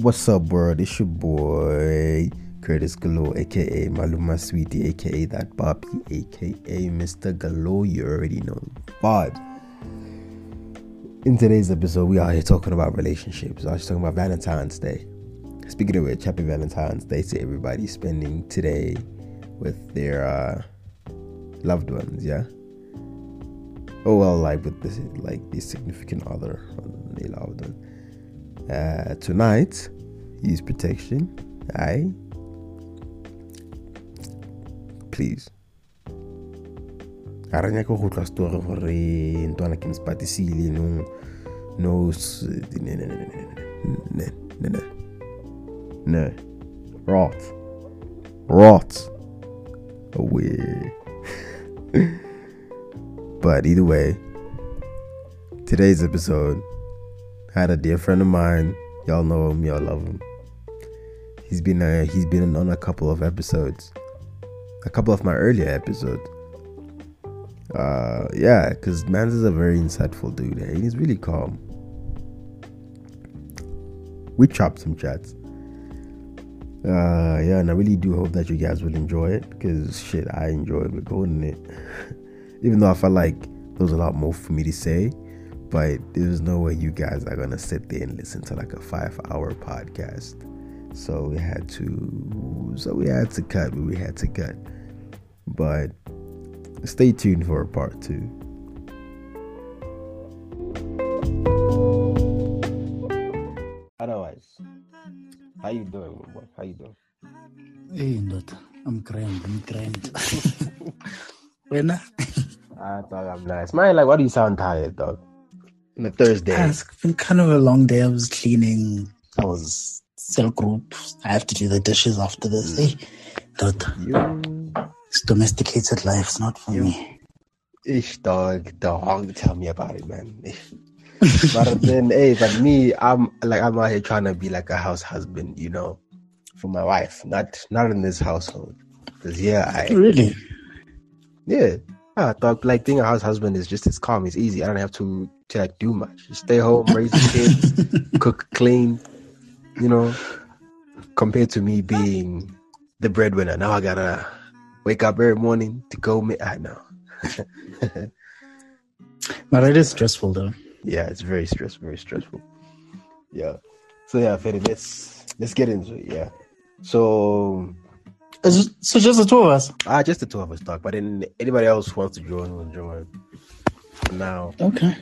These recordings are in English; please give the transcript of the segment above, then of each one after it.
What's up, world? It's your boy Curtis Galore, aka Maluma Sweetie, aka that Bobby, aka Mr. Galore. You already know vibe. In today's episode, we are here talking about relationships. I was talking about Valentine's Day. Speaking of which, happy Valentine's Day to everybody spending today with their uh, loved ones. Yeah. Oh well, like with this, like the significant other, they loved one. Uh, tonight, use protection. Aye. Please. a re nyake go tlwa story gore ntwana ke nspatisile no no ne rot rot away but either way today's episode had a dear friend of mine. Y'all know him y'all love him. He's been uh, he's been on a couple of episodes. A couple of my earlier episodes. Uh yeah because mans is a very insightful dude and he's really calm. We chopped some chats. Uh yeah and i really do hope that you guys will enjoy it because shit i enjoyed recording it. Even though i felt like there was a lot more for me to say but there's no way you guys are gonna sit there and listen to like a five hour podcast so we had to so we had to cut we had to cut but stay tuned for part two. Otherwise, how you doing, my boy? How you doing? Hey, not. I'm grand. I'm grand. when I I thought I'm nice. Man, like, why do you sound tired, dog? On a Thursday. Ah, it's been kind of a long day. I was cleaning. I was cell group. I have to do the dishes after this. Eh? Hey, not. You, It's domesticated life. It's not for me. ish, dog, dog. Tell me about it, man. But then, hey, but me, I'm like, I'm out here trying to be like a house husband, you know, for my wife. Not, not in this household. Cause yeah, I, Really? Yeah. Ah, I thought like being a house husband is just as calm. It's easy. I don't have to to like do much. Just stay home, raise the kids, cook, clean. You know, compared to me being the breadwinner. Now I gotta wake up every morning to go. Ma- I know. But it is stressful though. yeah, it's very stressful. Very stressful. Yeah. So yeah, Fede, let's let's get into it. Yeah. So So just the two of us. ah, just the two of us talk. But then anybody else who wants to join will join. Now. Okay.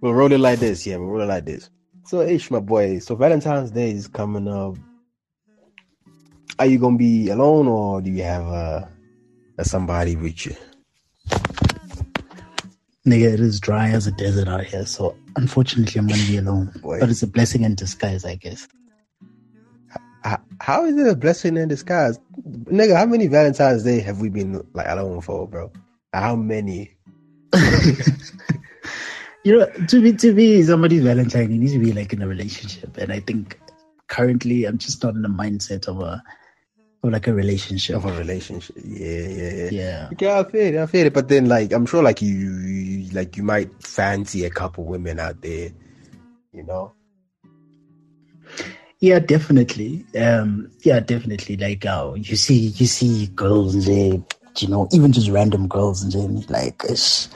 We'll roll it like this, yeah. We'll roll it like this. So, Ish, my boy. So Valentine's Day is coming up. Are you gonna be alone, or do you have uh, a somebody with you? Nigga, it is dry as a desert out here. So unfortunately, I'm gonna be alone. Boy. But it's a blessing in disguise, I guess. How is it a blessing in disguise, nigga? How many Valentine's Day have we been like alone for, bro? How many? you know, to be to be somebody's Valentine, you need to be like in a relationship, and I think currently I'm just not in the mindset of a of like a relationship. Of a relationship? Yeah, yeah, yeah. Yeah, Okay, I feel it. I feel it. But then, like, I'm sure, like you, you, like you might fancy a couple women out there, you know. Yeah, definitely. Um, yeah, definitely. Like, uh, you see, you see girls, they, you know, even just random girls, and then like, ish,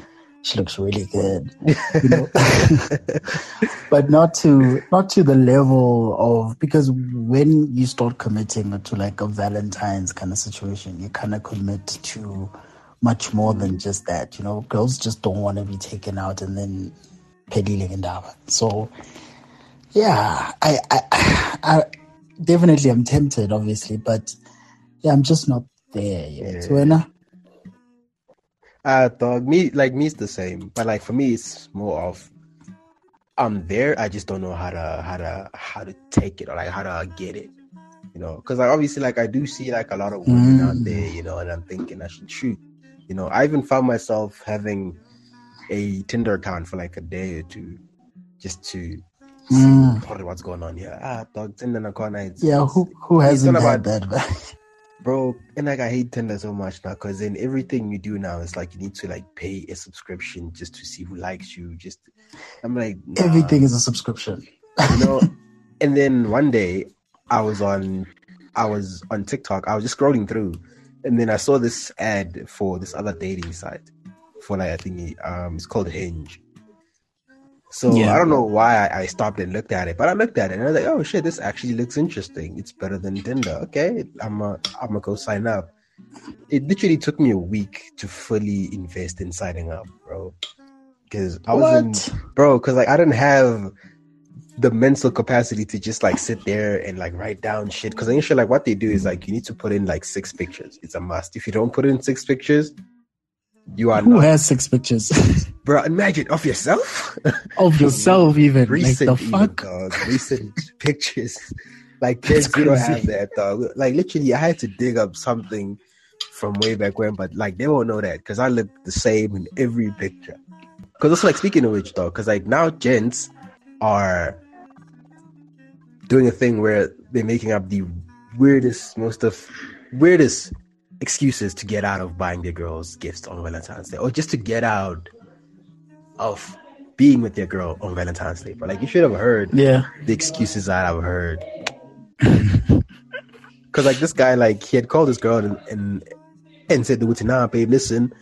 she looks really good, you know. but not to not to the level of because when you start committing to like a Valentine's kind of situation, you kind of commit to much more than just that. You know, girls just don't want to be taken out and then peddling and. So yeah, I, I, I definitely am tempted, obviously, but yeah, I'm just not there yet. Yeah. Uh, dog, me like me's the same, but like for me, it's more of I'm there. I just don't know how to how to how to take it or like how to get it, you know. Because like obviously, like I do see like a lot of women out Mm. there, you know, and I'm thinking I should shoot. You know, I even found myself having a Tinder account for like a day or two, just to Mm. probably what's going on here. Ah, dog, Tinder. It's, yeah, who who hasn't had about- that? Bro and like i hate tinder so much now because in everything you do now it's like you need to like pay a subscription just to see who likes you just i'm like nah, everything is a subscription. you know And then one day I was on I was on TikTok. I was just scrolling through, and then I saw this ad for this other dating site for like I think um it's called Hinge. So Yeah. I don't know why I, I stopped and looked at it, but I looked at it and I was like, oh shit, this actually looks interesting. It's better than Tinder. Okay, I'm a, I'm gonna go sign up. It literally took me a week to fully invest in signing up, bro. Because I wasn't, bro because like i didn't have the mental capacity to just like sit there and like write down shit because initially, like what they do is like you need to put in like six pictures it's a must if you don't put in six pictures you are Who not. has six pictures? Bro imagine of yourself? Of yourself? Even. Like recent the even, fuck? dog. Recent pictures. Like kids we don't have that dog. Like literally i had to dig up something from way back when but like they won't know that because i look the same in every picture. Because also like speaking of which though because like now gents are doing a thing where they're making up the weirdest most of weirdest excuses to get out of buying their girls gifts on valentine's day or just to get out of being with their girl on valentine's day but like you should have heard Yeah. the excuses that I've heard. Cause like this guy, like he had called his girl and and, and said to nah, babe, listen,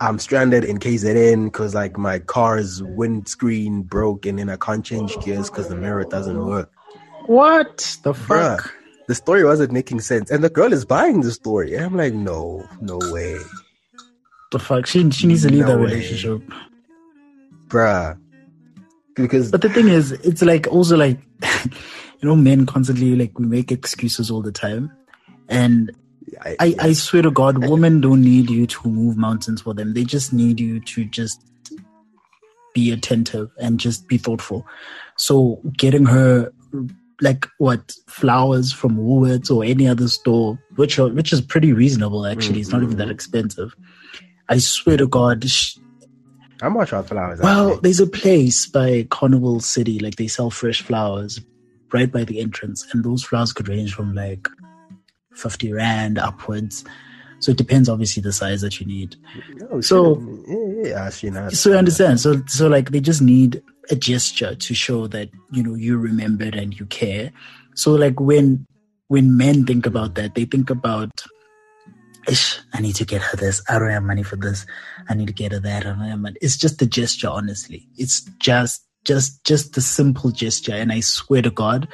I'm stranded in KZN because like my car's windscreen broke and then I can't change gears because the mirror doesn't work. What the Bruh. The story wasn't making sense, and the girl is buying the story, and I'm like, no, no way, The fuck? She she needs to leave No that way. relationship. bruh. Because But the thing is, it's like also like you know, men constantly like we make excuses all the time. And I, I, I swear to God, women don't need you to move mountains for them. They just need you to just be attentive and just be thoughtful. So getting her like what flowers from Woolworths or any other store, which are, which is pretty reasonable actually. It's not even that mm-hmm. expensive. I swear to God. Sh- how much are flowers? well, actually? there's a place by Carnival City, like they sell fresh flowers right by the entrance, and those flowers could range from like 50 rand upwards. So it depends, obviously, the size that you need. Oh, so- yeah, yeah, actually, not. So I understand. So, so like they just need a gesture to show that you know you remembered and you care. So like when when men think about that, they think about, Ish, I need to get her this. I don't have money for this. I need to get her that. I don't have money. It's just a gesture, honestly. It's just just just the simple gesture, and I swear to God,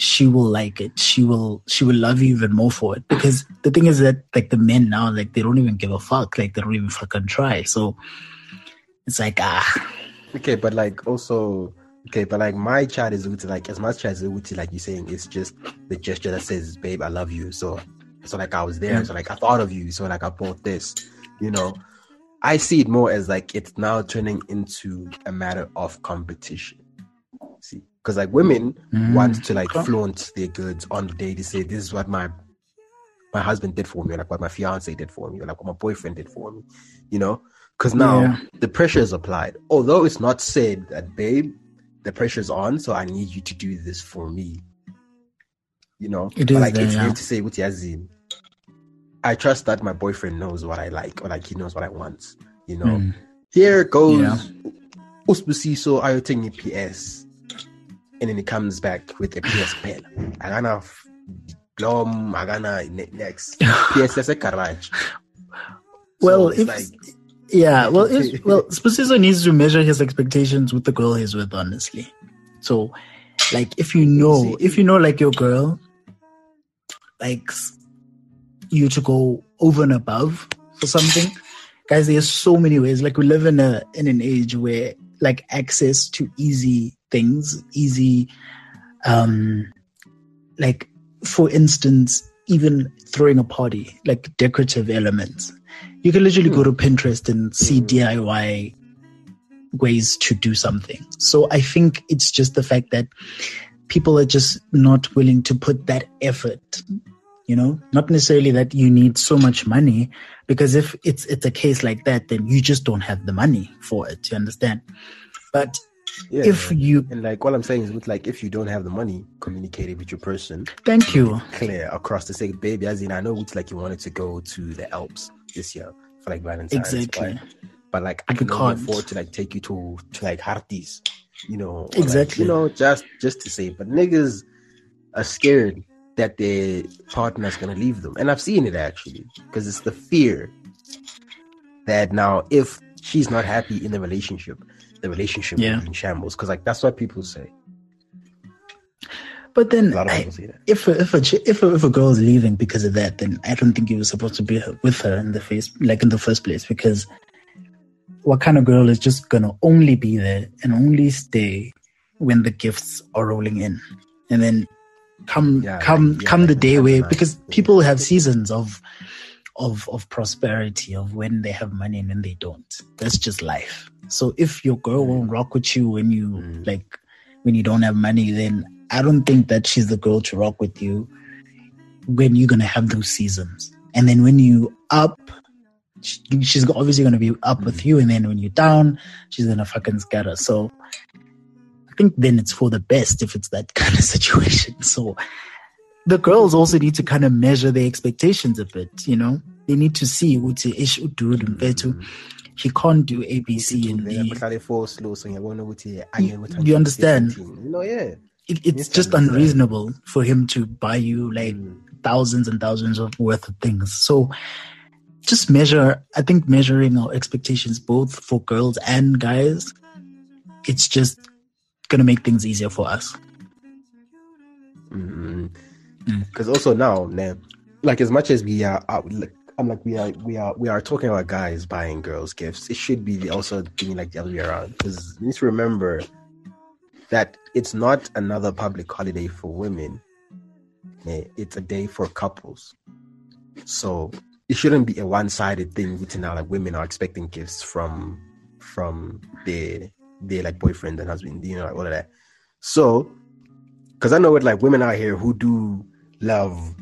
she will like it. She will she will love you even more for it. Because the thing is that like the men now, like they don't even give a fuck. Like they don't even fucking try. So it's like ah Okay, but like also okay, but like my chat is Uti, like as much as Uti, like you're saying, it's just the gesture that says, Babe, I love you. So so like I was there, so like I thought of you, so like I bought this, you know. I see it more as like it's now turning into a matter of competition. See, because like women Mm. want to like flaunt their goods on the day to say this is what my my husband did for me, or like what my fiance did for me, or like what my boyfriend did for me, you know. Because now Yeah. the pressure is applied, although it's not said that, babe, the pressure's on, so I need you to do this for me. You know, It But, is like there, it's yeah. to say with Yazin. I trust that my boyfriend knows what I like, or like he knows what I want. You know, Mm. here goes Yeah. Usbusiso Ayoting PS, and then he comes back with a PS pen. I gonna blom, I gonna next PS as a garage. Well, it's if like yeah, well, if, well, Spasiso needs to measure his expectations with the girl he's with, honestly. So, like, if you know, if you know, like your girl likes you to go over and above for something, guys, there's so many ways. Like, we live in a in an age where like access to easy things, easy, um, like for instance, even throwing a party, like decorative elements. You can literally go to Pinterest and see Hmm. DIY ways to do something. So I think it's just the fact that people are just not willing to put that effort. You know, not necessarily that you need so much money, because if it's it's a case like that, then you just don't have the money for it. You understand? But yeah, if you and like what I'm saying is with like if you don't have the money, communicate it with your person. thank you. clear across the say, baby, as in I know it's like you wanted to go to the Alps this year for like Valentine's. Exactly. But, but like I can can't afford to like take you to to like Harties, you know. or, like, Exactly. you know, just just to say. But niggas are scared that their partner's gonna leave them, and I've seen it actually because it's the fear that now if she's not happy in the relationship, the relationship Yeah. in shambles. Because like that's what people say. But then, A lot of I- people say that. if a, if a if a, if a girl is leaving because of that, then I don't think you were supposed to be with her in the face, like in the first place. Because what kind of girl is just gonna only be there and only stay when the gifts are rolling in, and then come Yeah, come yeah, come like the day where because people have seasons of of of prosperity of when they have money and when they don't. That's just life. So if your girl won't rock with you when you Mm. like when you don't have money, then I don't think that she's the girl to rock with you when you're gonna have those seasons. And then when you up, she's obviously gonna be up with you, and then when you're down, she's gonna fucking scatter. So I think then it's for the best if it's that kind of situation. So the girls also need to kind of measure their expectations a bit, you know. They need to see ukuthi ish udude mfethu he can't do ABC in Vele the kuhlale for slow so ngiyabona ukuthi angeke You- understand? 17. You know, yeah. it, it's just unreasonable for him to buy you like Mm. thousands and thousands of worth of things. So just measure, I think measuring our expectations both for girls and guys, it's just gonna make things easier for us. Mm. Because also now, man, like as much as we are, out, like, I'm like we are, we are, we are talking about guys buying girls gifts. It should be also being like the other way around. Because you need to remember that it's not another public holiday for women. eh, It's a day for couples. So it shouldn't be a one-sided thing. Which now, like women are expecting gifts from from their their like boyfriend and husband, you know, like all of that. So because I know it like women out here who do love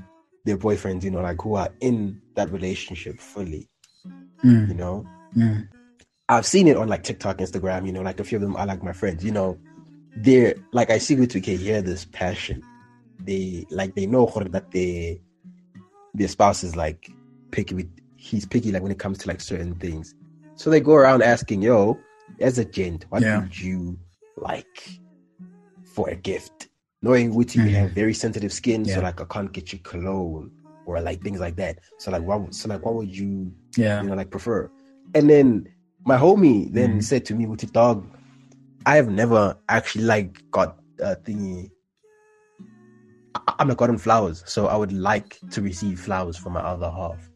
their boyfriends, you know, like who are in that relationship fully, Mm, you know. mm, I've seen it on like TikTok, Instagram, you know, like a few of them are like my friends, you know. They're like I see with okay, hear this passion. They like they know that they their spouse is like picky with he's picky like when it comes to like certain things. So they go around asking, yo, as a gent, what Yeah. would you like for a gift? Knowing which you Mhm. have very sensitive skin, so like I can't get you cologne or like things like that. So like what would- so like what would you yeah. you know, like prefer. And then my homie then Mhm. said to me, with the dog, I have never actually like got a thingy. I- I'm not gotten flowers, so I would like to receive flowers from my other half.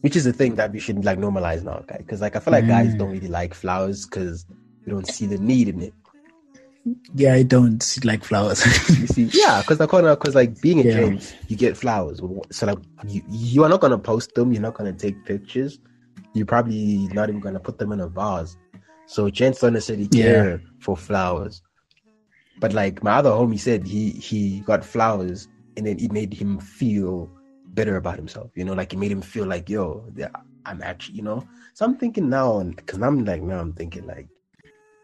Which is a thing that we should like normalize now, guys. Because like I feel like guys Mm. don't really like flowers because we don't see the need in it. Yeah, I don't like flowers. You see, yeah, because like, because like being a Yeah. gent, you get flowers. So like you, you are not gonna post them. You're not gonna take pictures. You're probably not even gonna put them in a vase. So gents don't necessarily Yeah. care for flowers. But like my other homie said, he he got flowers, and then it made him feel better about himself. You know, like it made him feel like, yo, I'm actually, you know. So I'm thinking now, because I'm like now, I'm thinking like,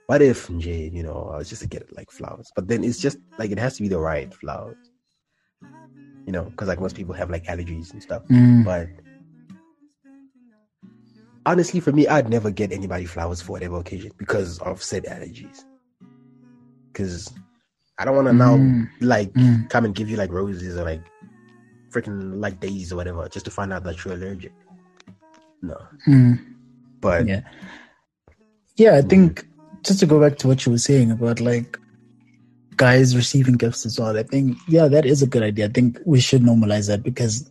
what if Jay, you know, I was just to get like flowers, but then it's just like it has to be the right flowers, you know, because like most people have like allergies and stuff. Mm, But honestly, for me, I'd never get anybody flowers for whatever occasion because of said allergies. Because I don't want to now Mm. like mm. come and give you like roses or like freaking like daisies or whatever just to find out that you're allergic. No, Mm. but Yeah. Yeah, I think just to go back to what you were saying about like guys receiving gifts as well, I think, yeah, that is a good idea. I think we should normalize that because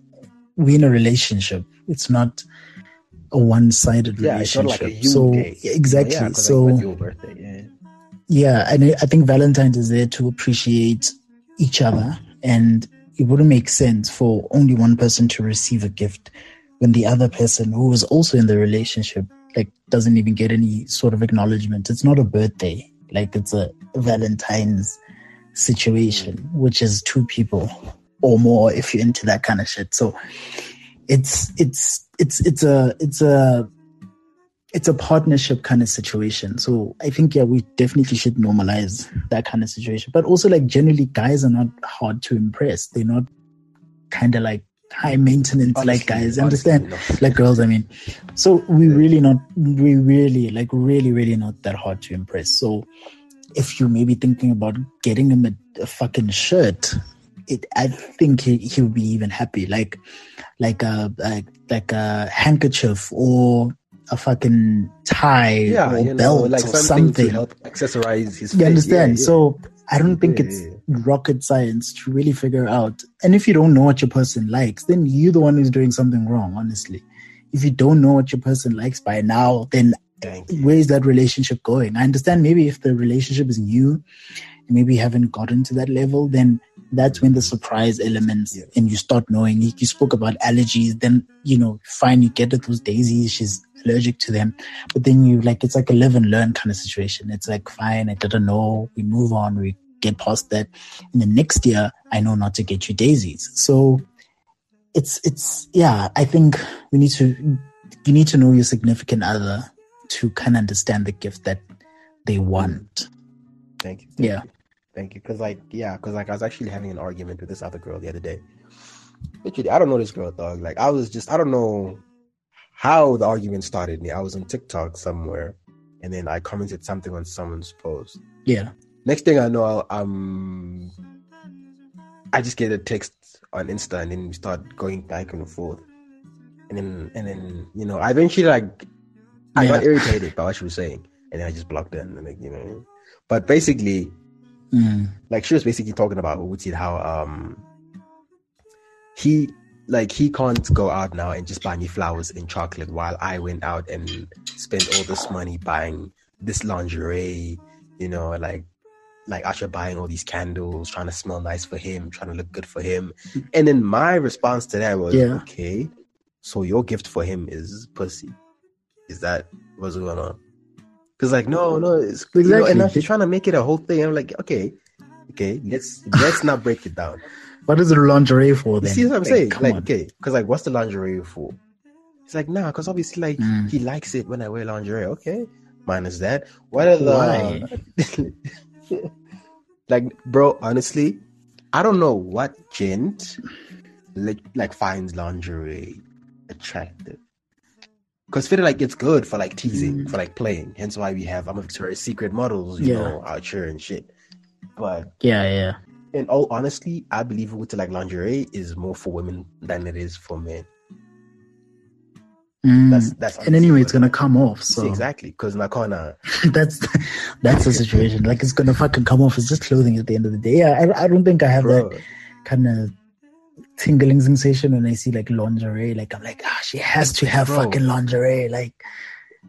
we're in a relationship. It's not a one sided yeah, relationship. like so, day. exactly. Yeah, so, like, your birthday, yeah. yeah, and I think Valentine's is there to appreciate each other, and it wouldn't make sense for only one person to receive a gift when the other person who is also in the relationship doesn't even get any sort of acknowledgement. It's not a birthday, like it's a Valentine's situation, mm. which is two people or more if you're into that kind of shit. So it's it's it's it's a it's a it's a partnership kind of situation. So I think yeah, we definitely should normalize that kind of situation. But also like generally guys are not hard to impress. They're not kind of like high maintenance like guys. honestly, Understand? Like girls, I mean. So we really not we really like really really not that hard to impress. So if you maybe thinking about getting him a, a fucking shirt, it I think he he'll be even happy. Like like a like like a handkerchief or a fucking tie Yeah, or you know, belt like or something, something. to help accessorize his. You face. understand? Yeah, yeah. So I don't think it's. Rocket science to really figure out. And if you don't know what your person likes, then you're the one who's doing something wrong, honestly. If you don't know what your person likes by now, then where is that relationship going? I understand maybe if the relationship is new and maybe you haven't gotten to that level, then that's when the surprise elements Yeah. and you start knowing. You, you spoke about allergies, then you know, fine, you get it those daisies, she's allergic to them. But then you like it's like a live and learn kind of situation. It's like fine, I didn't know, we move on, we get past that. And the next year I know not to get you daisies. So it's it's yeah, I think we need to you need to know your significant other to kind of understand the gift that they want. Thank you. Yeah. Thank you. Cause like, yeah, cause like I was actually having an argument with this other girl the other day. Literally, I don't know this girl, dog. Like I was just, I don't know how the argument started. Me, I was on TikTok somewhere, and then I commented something on someone's post. Yeah. Next thing I know, um, I just get a text on Insta, and then we start going back and forth, and then and then you know, I eventually like, I got irritated by what she was saying, and then I just blocked her, and like you know, but basically Mm. like she was basically talking about Uti how um he like he can't go out now and just buy me flowers and chocolate while I went out and spent all this money buying this lingerie, you know, like like Asha buying all these candles, trying to smell nice for him, trying to look good for him. And then my response to that was, Yeah. okay, so your gift for him is pussy. Is that what's going on? Because like no, no, it's you know, and now she's trying to make it a whole thing. I'm like, okay, okay, let's let's not break it down. What is the lingerie for You see what I'm Like, saying? Like, on. okay, because like, what's the lingerie for? It's like, nah, because obviously, like, Mm. he likes it when I wear lingerie. Okay, minus that. What are the like, bro? Honestly, I don't know what gent like, like finds lingerie attractive. Because feel like it's good for like teasing, Mm. for like playing. Hence why we have I'm a Victoria's Secret models, you Yeah. know, out here and shit. But Yeah, yeah. And all honestly, I believe with like lingerie is more for women than it is for men. Mm. That's that's and anyway, it's gonna come off. So See, exactly because Nakona, that's that's the situation. Like it's gonna fucking come off. It's just clothing at the end of the day. Yeah, I, I don't think I have bro, that kind of tingling sensation when I see like lingerie. Like I'm like, ah, she has to have Bro. fucking lingerie. Like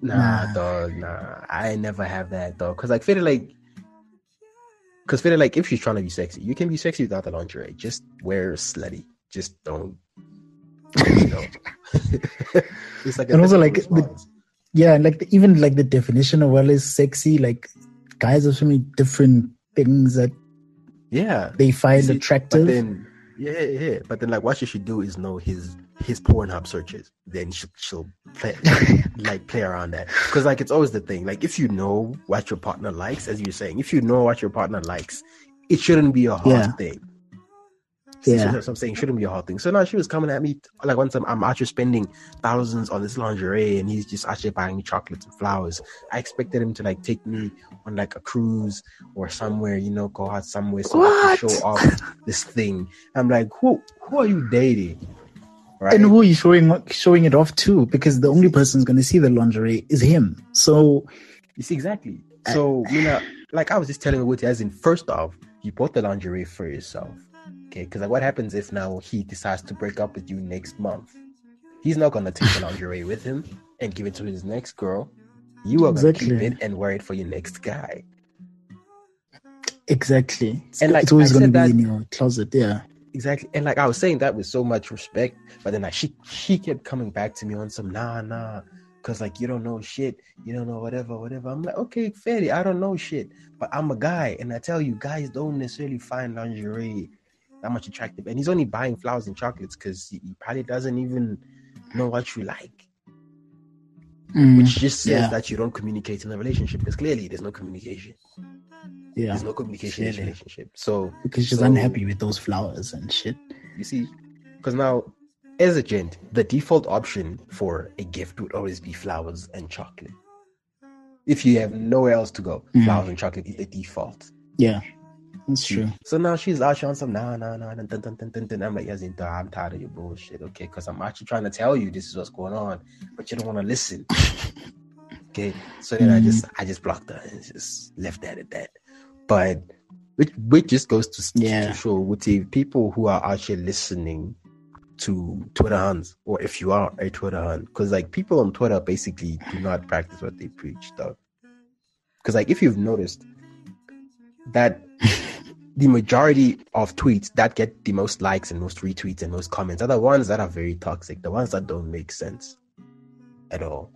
nah, Nah. dog, nah, I never have that dog. Because like feel like, because feel like if she's trying to be sexy, you can be sexy without the lingerie. Just wear slutty. Just don't. It's like And also, like, the- yeah, and like the, even like the definition of what is sexy. Like guys have so many different things that yeah, they find See, attractive. But then, yeah, yeah. But then, like, what she should do is know his his Pornhub searches. Then she'll, she'll play like play around that because like it's always the thing. Like, if you know what your partner likes, as you're saying, if you know what your partner likes, it shouldn't be a hard Yeah. thing. Yeah. so I'm saying. Shouldn't be a hard thing. So now she was coming at me like once I'm, I'm actually spending thousands on this lingerie and he's just actually buying me chocolates and flowers. I expected him to like take me on like a cruise or somewhere, you know, go out somewhere so I can show off this thing. I'm like, who who are you dating? Right? and who are you showing showing it off to? Because the only person who's gonna see the lingerie is him. So You see exactly. So you know, like I was just telling Woody, as in first off, you bought the lingerie for yourself. Okay, because like what happens if now he decides to break up with you next month? He's not gonna take the lingerie with him and give it to his next girl. You are gonna keep Exactly. it and wear it for your next guy. exactly, it's, And, like, it's always gonna be that- in your closet. Yeah. Exactly. And like I was saying that with so much respect, but then like she she kept coming back to me on some nah nah. Cause like you don't know shit, you don't know whatever, whatever. I'm like, okay, fairly, I don't know shit. But I'm a guy, and I tell you, guys don't necessarily find lingerie that much attractive. And he's only buying flowers and chocolates because he, probably doesn't even know what you like. Mm, Which just says yeah. that you don't communicate in a relationship. Because clearly there's no communication. yeah, There's no communication in a relationship. So because she's so- unhappy with those flowers and shit. You see, because now, as a gent, the default option for a gift would always be flowers and chocolate. If you have nowhere else to go, Mm. flowers and chocolate is the default. Yeah, that's true. So now she's here on some nah nah nah dun, dun, dun, dun, dun, dun. I'm like, yes, I'm tired of your bullshit. Okay, because I'm actually trying to tell you this is what's going on, but you don't want to listen. okay, so then I just mm-hmm. I just blocked her and just left that at that. But which which just goes to, Yeah. to show with the people who are actually listening to Twitter hands, or if you are a Twitter hand, because like people on Twitter basically do not practice what they preach, though. Because like if you've noticed that the majority of tweets that get the most likes and most retweets and most comments are the ones that are very toxic, the ones that don't make sense at all.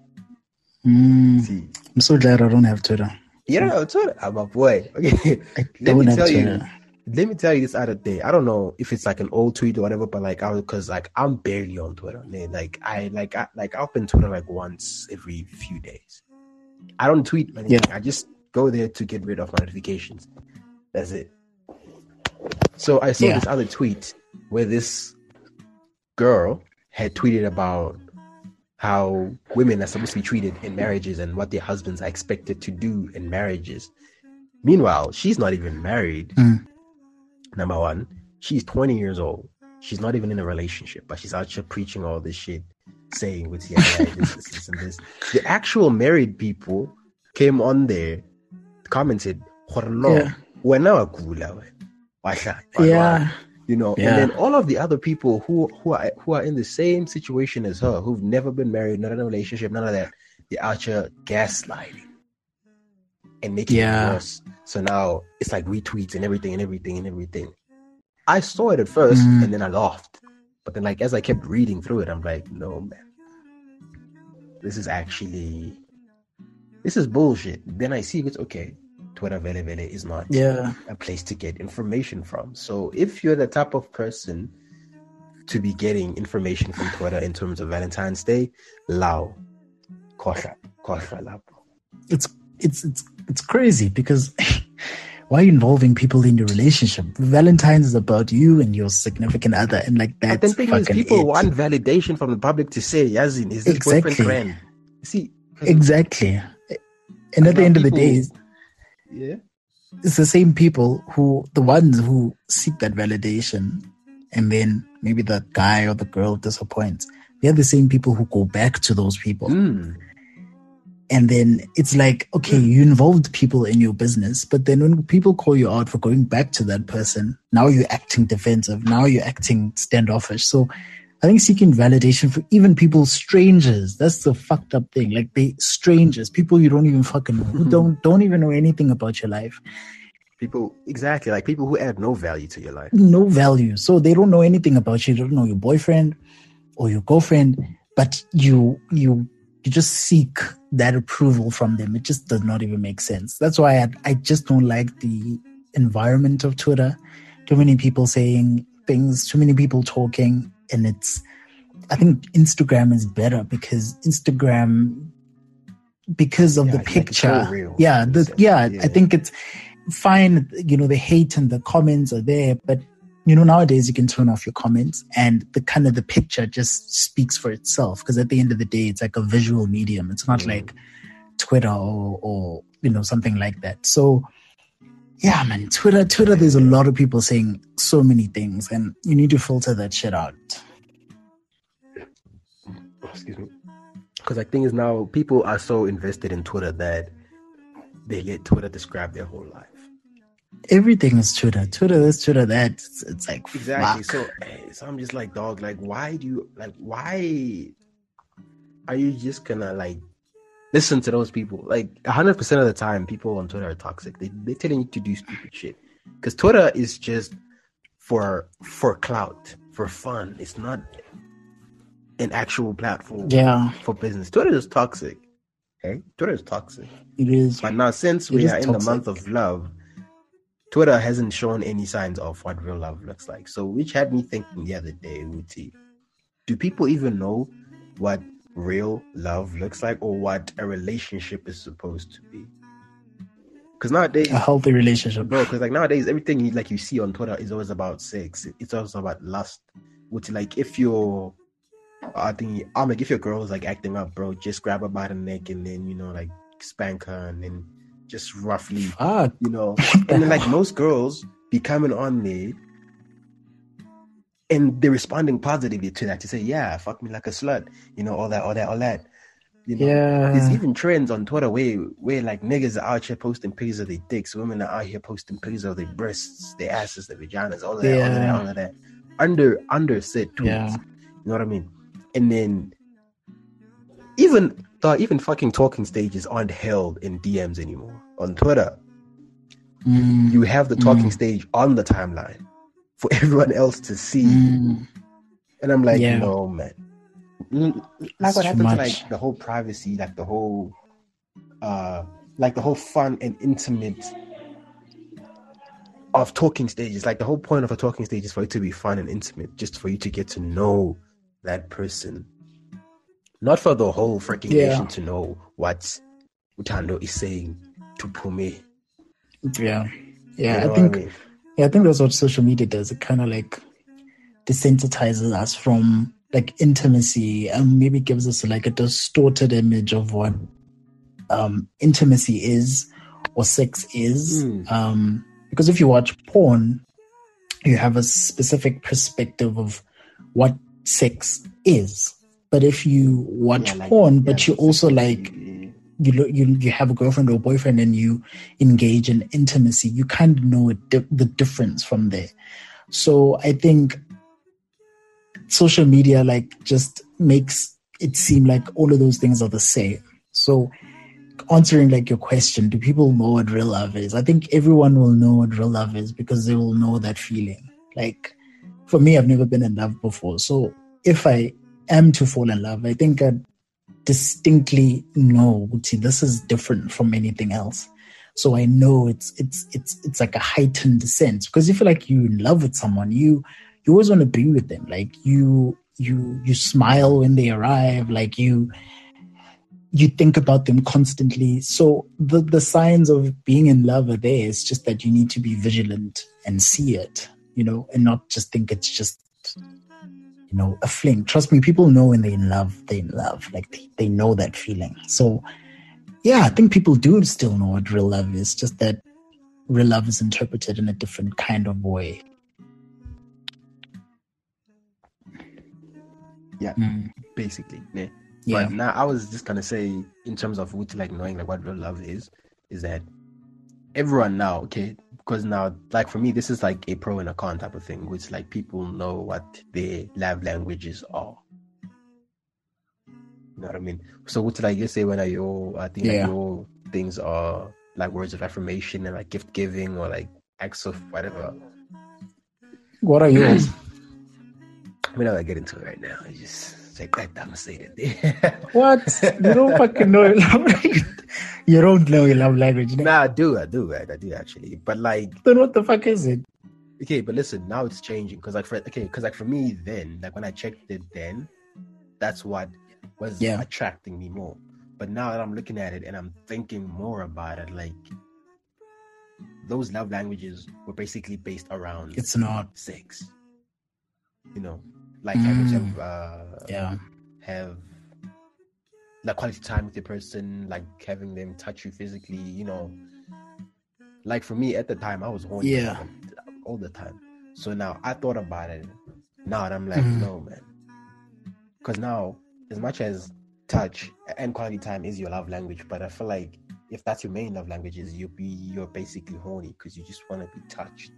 Mm, See, I'm so glad I don't have Twitter. you know, Twitter, I'm a boy. Okay, Let don't me have tell you, Twitter. let me tell you this other day. I don't know if it's like an old tweet or whatever, but like I was because like I'm barely on Twitter. Man. Like I like I like I open Twitter like once every few days. I don't tweet anything. I just go there to get rid of my notifications. That's it. So I saw Yeah. this other tweet where this girl had tweeted about how women are supposed to be treated in marriages and what their husbands are expected to do in marriages. Meanwhile, she's not even married. Mm. Number one, she's 20 years old. She's not even in a relationship, but she's out here preaching all this shit, saying with yeah, yeah, this, this, this, and this. The actual married people came on there, commented, "Gore lo, Yeah. wena wa Wahla, wahla." Yeah, you know, Yeah. and then all of the other people who who are who are in the same situation as her, who've never been married, not in a relationship, none of that, they're out here gaslighting and making Yeah. it worse. So now it's like retweets and everything and everything and everything. I saw it at first Mm. and then I laughed, but then like as I kept reading through it, I'm like, no man, this is actually this is bullshit. Then I see it's okay. Twitter Vele Vele is not yeah. a place to get information from. So if you're the type of person to be getting information from Twitter in terms of Valentine's Day, lao, kosha, kosha lao. It's it's it's it's crazy because why are you involving people in your relationship? Valentine's is about you and your significant other, and like But that's then thing is, people it. want validation from the public to say, Yazin, is Exactly. boyfriend friend? See, exactly. And at the end of the day, yeah, it's the same people who the ones who seek that validation and then maybe the guy or the girl disappoints. They're the same people who go back to those people. Mm. and then it's like okay you involved people in your business but then when people call you out for going back to that person now you're acting defensive. Now you're acting standoffish. So i think seeking validation for even people strangers that's the fucked up thing like they strangers people you don't even fucking know who mm-hmm. don't don't even know anything about your life people exactly like people who add no value to your life. no value. So they don't know anything about you. They don't know your boyfriend or your girlfriend, but you you you just seek that approval from them. It just does not even make sense. That's why I I just don't like the environment of Twitter. Too many people saying things, too many people talking, and it's I think Instagram is better because Instagram because of Yeah, the like, it's so picture. real yeah, the, yeah, Yeah. I think it's fine. You know, the hate and the comments are there, but you know, nowadays you can turn off your comments and the kind of the picture just speaks for itself. Because at the end of the day, it's like a visual medium. It's not Mm. like Twitter or, or you know something like that. So yeah, man, Twitter, Twitter. There's a lot of people saying so many things, and you need to filter that shit out. excuse me because the thing is now people are so invested in twitter that they let twitter describe their whole life Everything is Twitter. Twitter this, Twitter that. It's, it's like exactly fuck. so eh, so i'm just like dog like why do you like why are you just gonna like listen to those people. Like 100% of the time people on twitter are toxic. They, they're telling you to do stupid shit. Because twitter is just for for clout for fun. It's not an actual platform yeah, for business. Twitter is toxic okay? Twitter is toxic. It is. But now, since we are in the month of love, Twitter hasn't shown any signs of what real love looks like. So, which had me thinking the other day, Uti, do people even know what real love looks like or what a relationship is supposed to be? Because nowadays, A healthy relationship. bro, because like nowadays, everything you, like you see on Twitter is always about sex. It's also about lust. Which, like, if you're, I think I'm like, if your girl is like acting up, bro, just grab her by the neck and then you know, like, spank her and then just roughly, Fuck. you know. and then like most girls be coming on there and they're responding positively to that to say, yeah, fuck me like a slut, you know, all that, all that, all that. You know, Yeah. there's even trends on Twitter where where like niggas are out here posting pictures of their dicks, women are out here posting pictures of their breasts, their asses, their vaginas, all of that, all of that, all of that. Under under said tweets. Yeah. You know what I mean? And then even the even fucking talking stages aren't held in DMs anymore. On Twitter, Mm, you have the talking Mm. stage on the timeline for everyone else to see. mm, And I'm like, Yeah. no, man. Like what happened to like the whole privacy, like the whole, uh, like the whole fun and intimate of talking stages. Like the whole point of a talking stage is for it to be fun and intimate, just for you to get to know that person, not for the whole freaking Yeah. nation to know what Utando is saying to Pume. yeah. You Yeah. know I think mean? Yeah, I think that's what social media does. It kind of like desensitizes us from like intimacy and maybe gives us like a distorted image of what um, intimacy is or sex is. Mm. Um, because if you watch porn, you have a specific perspective of what sex is. But if you watch Yeah, like- porn, but yeah, you also like you lo- you you have a girlfriend or a boyfriend and you engage in intimacy, you kind of know the difference from there. So I think social media like just makes it seem like all of those things are the same. So answering like your question, do people know what real love is? I think everyone will know what real love is because they will know that feeling. Like for me, I've never been in love before. So if I am to fall in love, I think I'd distinctly know see, this is different from anything else. So I know it's it's it's it's like a heightened sense because you feel like you're in love with someone, you you always want to be with them. Like you you you smile when they arrive, like you you think about them constantly. So the the signs of being in love are there. It's just that you need to be vigilant and see it, you know, and not just think it's just you know a fling. Trust me, people know when they're in love, they're in love. Like they, they know that feeling. So yeah, I think people do still know what real love is, just that real love is interpreted in a different kind of way. Yeah. Mm, basically. Yeah. yeah. But now I was just gonna say, in terms of what like knowing like what real love is, is that everyone now, okay, because now like for me, this is like a pro and a con type of thing, which like people know what their love languages are. You know what I mean? So what like you say when are your oh, I think Yeah. like your things are like words of affirmation and like gift giving or like acts of whatever. What are yours? We're not gonna get into it right now. I just take that down and say that. what? You don't fucking know your love language. You don't know your love language. Then nah, I do, I do, I, I do actually. But like what the fuck is it? okay, but listen, now it's changing because like for okay, because like for me then, like when I checked it then, that's what was Yeah. attracting me more. But now that I'm looking at it and I'm thinking more about it, like those love languages were basically based around It's not. sex. You know, like having to have, Mm. uh, Yeah. have like quality time with your person, like having them touch you physically, you know. Like for me at the time, I was horny Yeah. all the time. So now I thought about it. Now and I'm like, Mhm. no, man. Because now, as much as touch and quality time is your love language, but I feel like if that's your main love language, is you be you're basically horny because you just want to be touched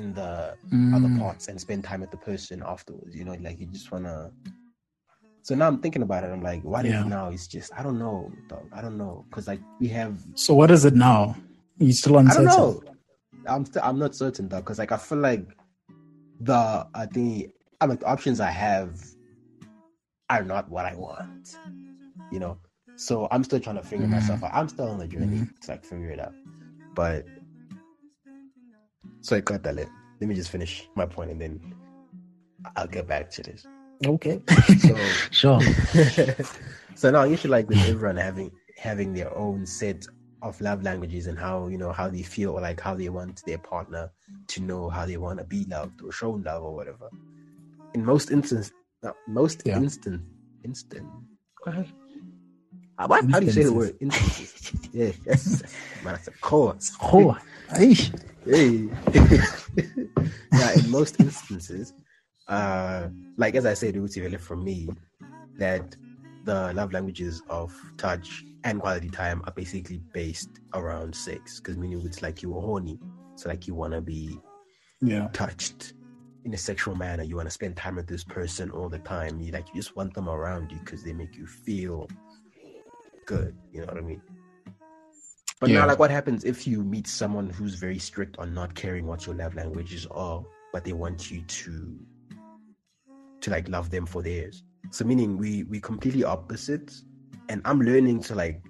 in the other Mm. parts and spend time with the person afterwards. You know, like you just wanna. So now I'm thinking about it. I'm like, what Yeah. now it's just I don't know, dog. I don't know because like we have. So what is it now? You still I uncertain? don't know. I'm still I'm not certain though because like I feel like the I think I mean the options I have are not what I want. You know, so I'm still trying to figure Mhm. myself out. I'm still on the journey Mhm. to like figure it out, but. So I got that. Let let me just finish my point and then I'll get back to this. Okay. So sure. so now you should like with everyone having having their own set of love languages and how you know how they feel or like how they want their partner to know how they want to be loved or shown love or whatever. In most instances, most Yeah. instant instant. I Uh, what? How do you say the word? Instances. yeah, yes. Man, that's a core. Oh, hey. Yeah, in most instances, uh, like as I said, it was really from me that the love languages of touch and quality time are basically based around sex. Because meaning it's like you were horny, so like you want to be Yeah. touched in a sexual manner. You want to spend time with this person all the time. You like you just want them around you because they make you feel good. You know what I mean? But Yeah. now, like, what happens if you meet someone who's very strict on not caring what your love languages are, but they want you to to like love them for theirs? So, meaning we we completely opposites, and I'm learning to like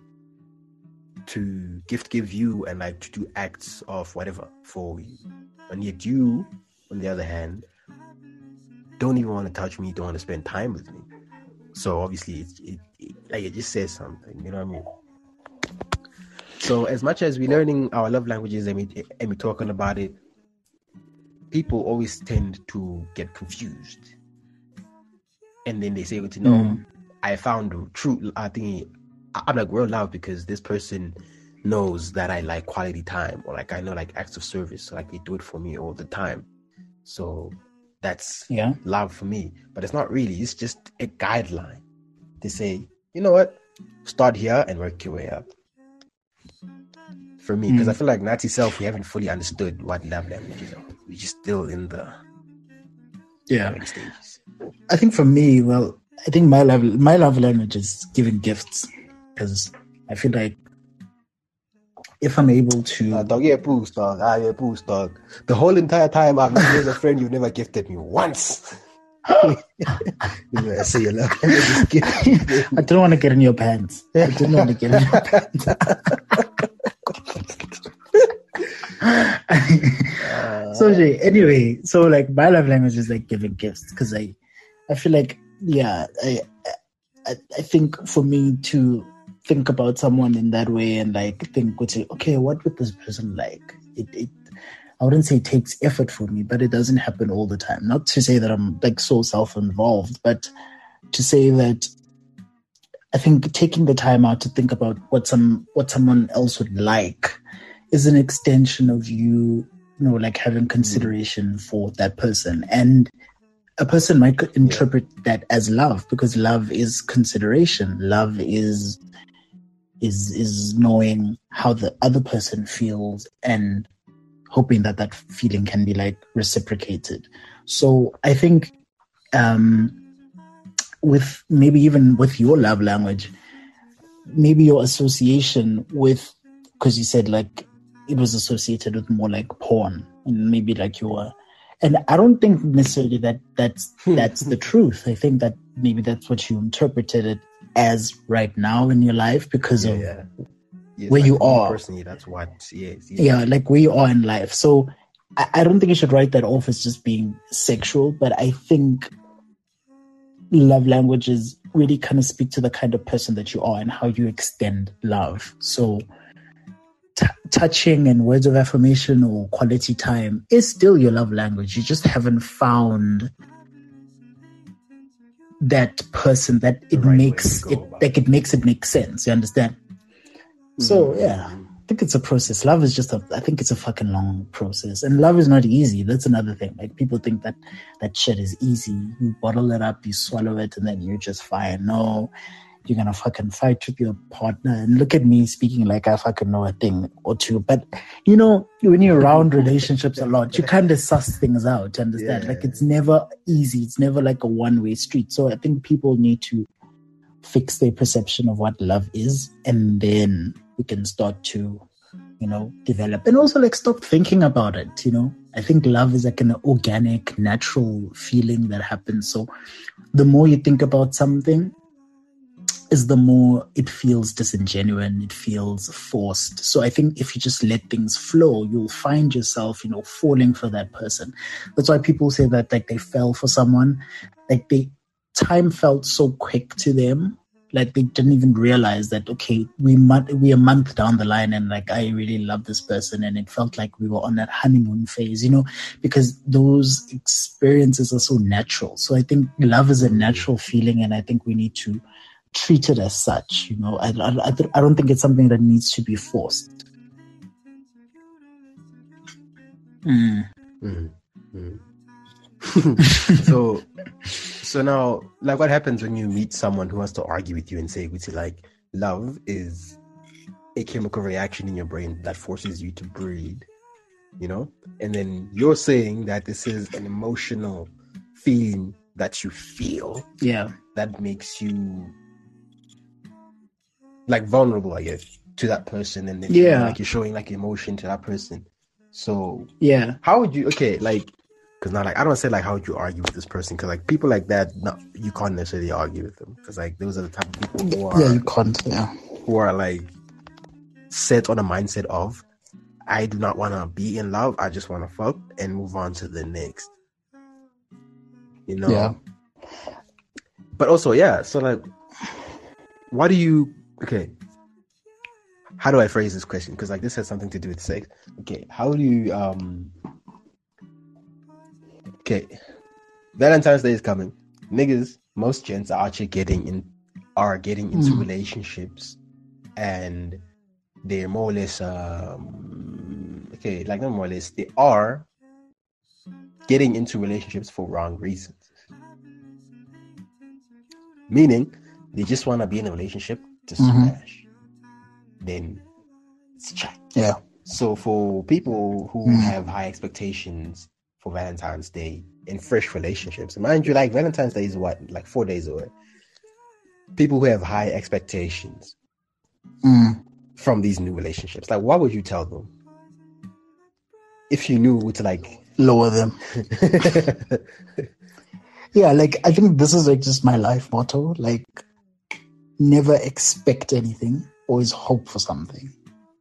to gift give you and like to do acts of whatever for you, and yet you, on the other hand, don't even want to touch me, don't want to spend time with me. So obviously, it's, it, it like it just says something. You know what I mean? So as much as we're learning our love languages and we and we're talking about it, people always tend to get confused, and then they say, "Well, you know, Mm. I found true. I think I'm like real love because this person knows that I like quality time or like I know like acts of service. So like they do it for me all the time. So that's Yeah. love for me. But it's not really. It's just a guideline to say, you know what, start here and work your way up. For me, because Mm. I feel like Nazi self, we haven't fully understood what love language is. We're just still in the Yeah. stages. I think for me, well, I think my love my love language is giving gifts because I feel like if I'm able to Uh, dog, yeah, boost, dog. Ah, yeah, boost, dog. The whole entire time I've you as a friend, you've never gifted me once. I say you love I don't want to get in your pants. I didn't want to get in your pants. so anyway, so like my love language is like giving gifts because I, I feel like yeah, I, I, I think for me to think about someone in that way and like think, would say, okay, what would this person like? It, it, I wouldn't say it takes effort for me, but it doesn't happen all the time. Not to say that I'm like so self-involved, but to say that I think taking the time out to think about what some what someone else would like is an extension of you, you know, like having consideration for that person. And a person might interpret that as love because love is consideration. Love is is is knowing how the other person feels and hoping that that feeling can be like reciprocated. So I think um with maybe even with your love language, maybe your association with because you said like it was associated with more like porn and maybe like you were and I don't think necessarily that that's hmm. that's the truth. I think that maybe that's what you interpreted it as right now in your life because yeah, of yeah. Yes, Where like you are. personally, that's what. Yes, yes. yeah, like where you are in life. So I, I don't think you should write that off as just being sexual, but I think love languages really kind of speak to the kind of person that you are and how you extend love. So t- touching and words of affirmation or quality time is still your love language. You just haven't found that person that it right makes it like it makes it make sense. You understand? So Mhm. yeah, I think it's a process. Love is just a, I think it's a fucking long process, and love is not easy. That's another thing. Like people think that that shit is easy. You bottle it up, you swallow it, and then you're just fine. No, you're gonna fucking fight with your partner. And look at me speaking like I fucking know a thing or two. But you know, when you're around relationships a lot, you kind of suss things out. Understand? Like it's never easy. It's never like a one way street. So I think people need to fix their perception of what love is and then we can start to you know develop and also like stop thinking about it you know i think love is like an organic natural feeling that happens so the more you think about something is the more it feels disingenuous it feels forced. So i think if you just let things flow you'll find yourself you know falling for that person. That's why people say that like they fell for someone. Like they time felt so quick to them. Like they didn't even realize that okay we month we a month down the line and like i really love this person and it felt like we were on that honeymoon phase you know because those experiences are so natural. So i think love is a mm-hmm. natural feeling and i think we need to treat it as such. You know, I, I, I don't think it's something that needs to be forced. Mm. Mhm. Mhm. so, so now, like, what happens when you meet someone who wants to argue with you and say, "Which like love is a chemical reaction in your brain that forces you to breed," you know, and then you're saying that this is an emotional feeling that you feel Yeah. that makes you like vulnerable, I guess, to that person, and then Yeah. like you're showing like emotion to that person. So Yeah. how would you okay like because now like i don't say like how would you argue with this person because like people like that no, you can't necessarily argue with them because like those are the type of people who are Yeah, you can't. Yeah. who are like set on a mindset of i do not want to be in love i just want to fuck and move on to the next you know Yeah. but also yeah so like why do you okay. How do i phrase this question? Because like this has something to do with sex. Okay how do you um okay. Valentine's day is coming. Niggas most gents are actually getting in are getting into Mm. relationships and they're more or less um okay like not more or less they are getting into relationships for wrong reasons. Meaning they just want to be in a relationship to Mhm. smash then it's chat Yeah. so for people who Mm. have high expectations for Valentine's Day in fresh relationships, mind you, like Valentine's Day is what, like four days away. People who have high expectations Mm. from these new relationships, like what would you tell them? If you knew to like Lower them. Yeah, like I think this is like just my life motto. Like never expect anything, always hope for something.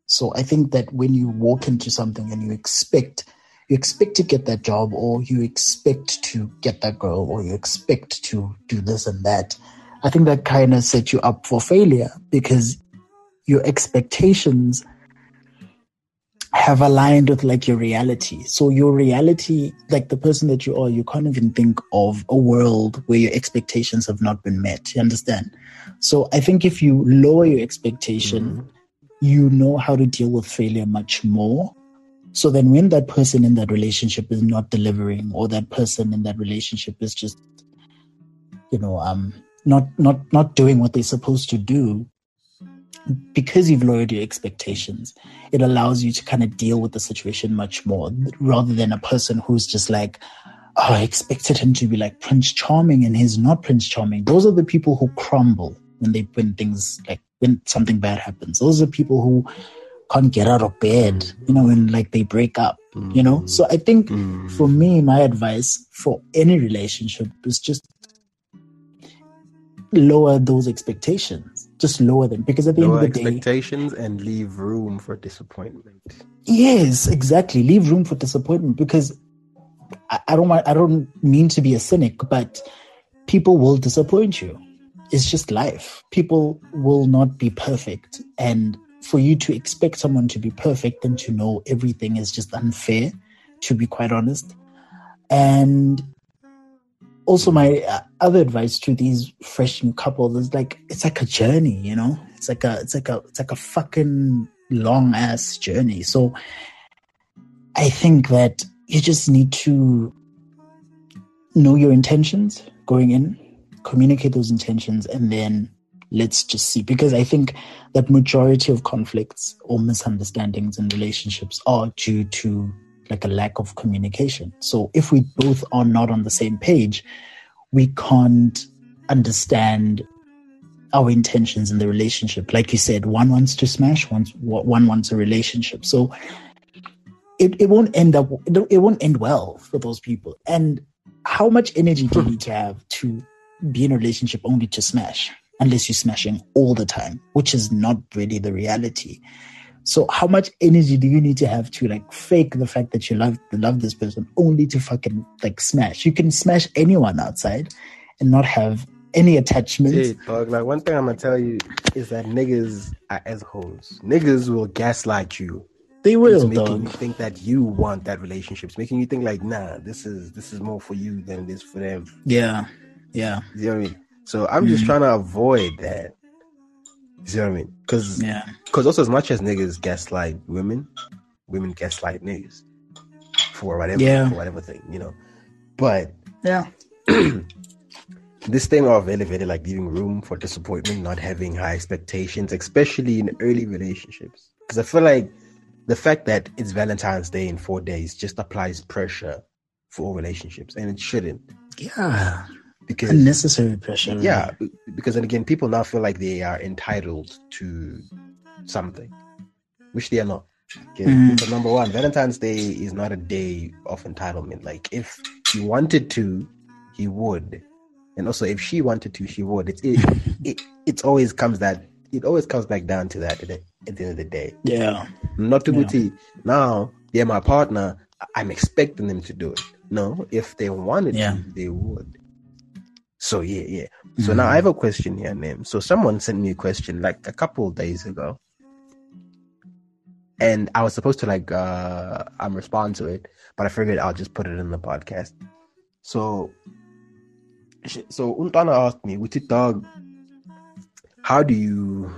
So I think that when you walk into something and you expect you expect to get that job or you expect to get that girl or you expect to do this and that, I think that kind of sets you up for failure because your expectations have aligned with like your reality. So your reality, like the person that you are, you can't even think of a world where your expectations have not been met. You understand? So I think if you lower your expectation, you know how to deal with failure much more. So then when that person in that relationship is not delivering or that person in that relationship is just you know um not not not doing what they're supposed to do because you've lowered your expectations it allows you to kind of deal with the situation much more rather than a person who's just like oh i expected him to be like prince charming and he's not prince charming. Those are the people who crumble when they when things like when something bad happens those are people who can't get out of bed you know and like they break up you know so i think Mm. for me my advice for any relationship is just lower those expectations just lower them because at the lower end of the day expectations and leave room for disappointment. Yes, exactly. Leave room for disappointment because I, I don't want I don't mean to be a cynic, but people will disappoint you. It's just life. People will not be perfect. And for you to expect someone to be perfect and to know everything is just unfair, to be quite honest. And also my uh, other advice to these fresh new couples is like it's like a journey, you know? It's like a it's like a it's like a fucking long ass journey. So I think that you just need to know your intentions going in, communicate those intentions, and then let's just see. Because I think that majority of conflicts or misunderstandings in relationships are due to like a lack of communication. So if we both are not on the same page, we can't understand our intentions in the relationship. Like you said, one wants to smash, one one wants a relationship. So it, it won't end up it, won't end well for those people. And how much energy do you need to have to be in a relationship only to smash? Unless you're smashing all the time, which is not really the reality. So how much energy do you need to have to like fake the fact that you love love this person only to fucking like smash? You can smash anyone outside and not have any attachment. Hey, dog, like one thing I'm gonna tell you is that niggas are assholes. Niggas will gaslight you. They It's will, making dog. you think that you want that relationship. It's making you think like, nah, this is this is more for you than it is for them. Yeah, yeah. You know what I mean? So I'm just mm-hmm. trying to avoid that. You see what I mean? Because Yeah. because also as much as niggas gaslight women, women gaslight niggas for whatever Yeah. for whatever thing, you know. But Yeah. this thing of elevated like leaving room for disappointment, not having high expectations, especially in early relationships. Because I feel like the fact that it's Valentine's Day in four days just applies pressure for all relationships, and it shouldn't. Yeah. Because Unnecessary pressure. yeah, because then again, people now feel like they are entitled to something, which they are not. Okay? Mm. So number one, Valentine's Day is not a day of entitlement. Like if he wanted to, he would, and also if she wanted to, she would. It it it, it always comes that it always comes back down to that at the, at the end of the day. Yeah. Not to Yeah. now they're my partner. I'm expecting them to do it. No, if they wanted Yeah. to, they would. So yeah, yeah. So now I have a question here, name. So someone sent me a question like a couple of days ago, and I was supposed to like uh I'm respond to it, but I figured I'll just put it in the podcast. So, so Untana asked me, with it dog, how do you?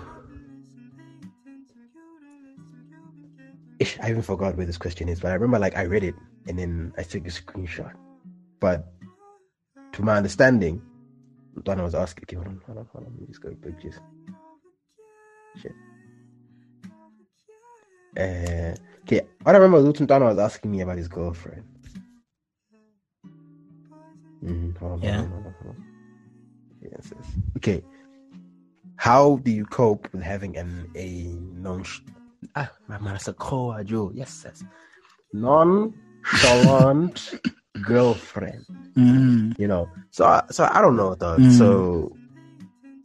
Ish, I even forgot where this question is, but I remember like I read it and then I took a screenshot. But to my understanding, Untana was asking. Okay, hold on, hold on, hold on. Let me just go pictures. Shit. Uh, okay, what I remember was Untana was asking me about his girlfriend. Mhm, hold on, Yeah. hold on, hold on. Yes, yes. Okay. How do you cope with having an a non ah my man that's a core Joe. Yes, yes. Nonchalant girlfriend. Mm. You know. So I- so I don't know though. Mm. So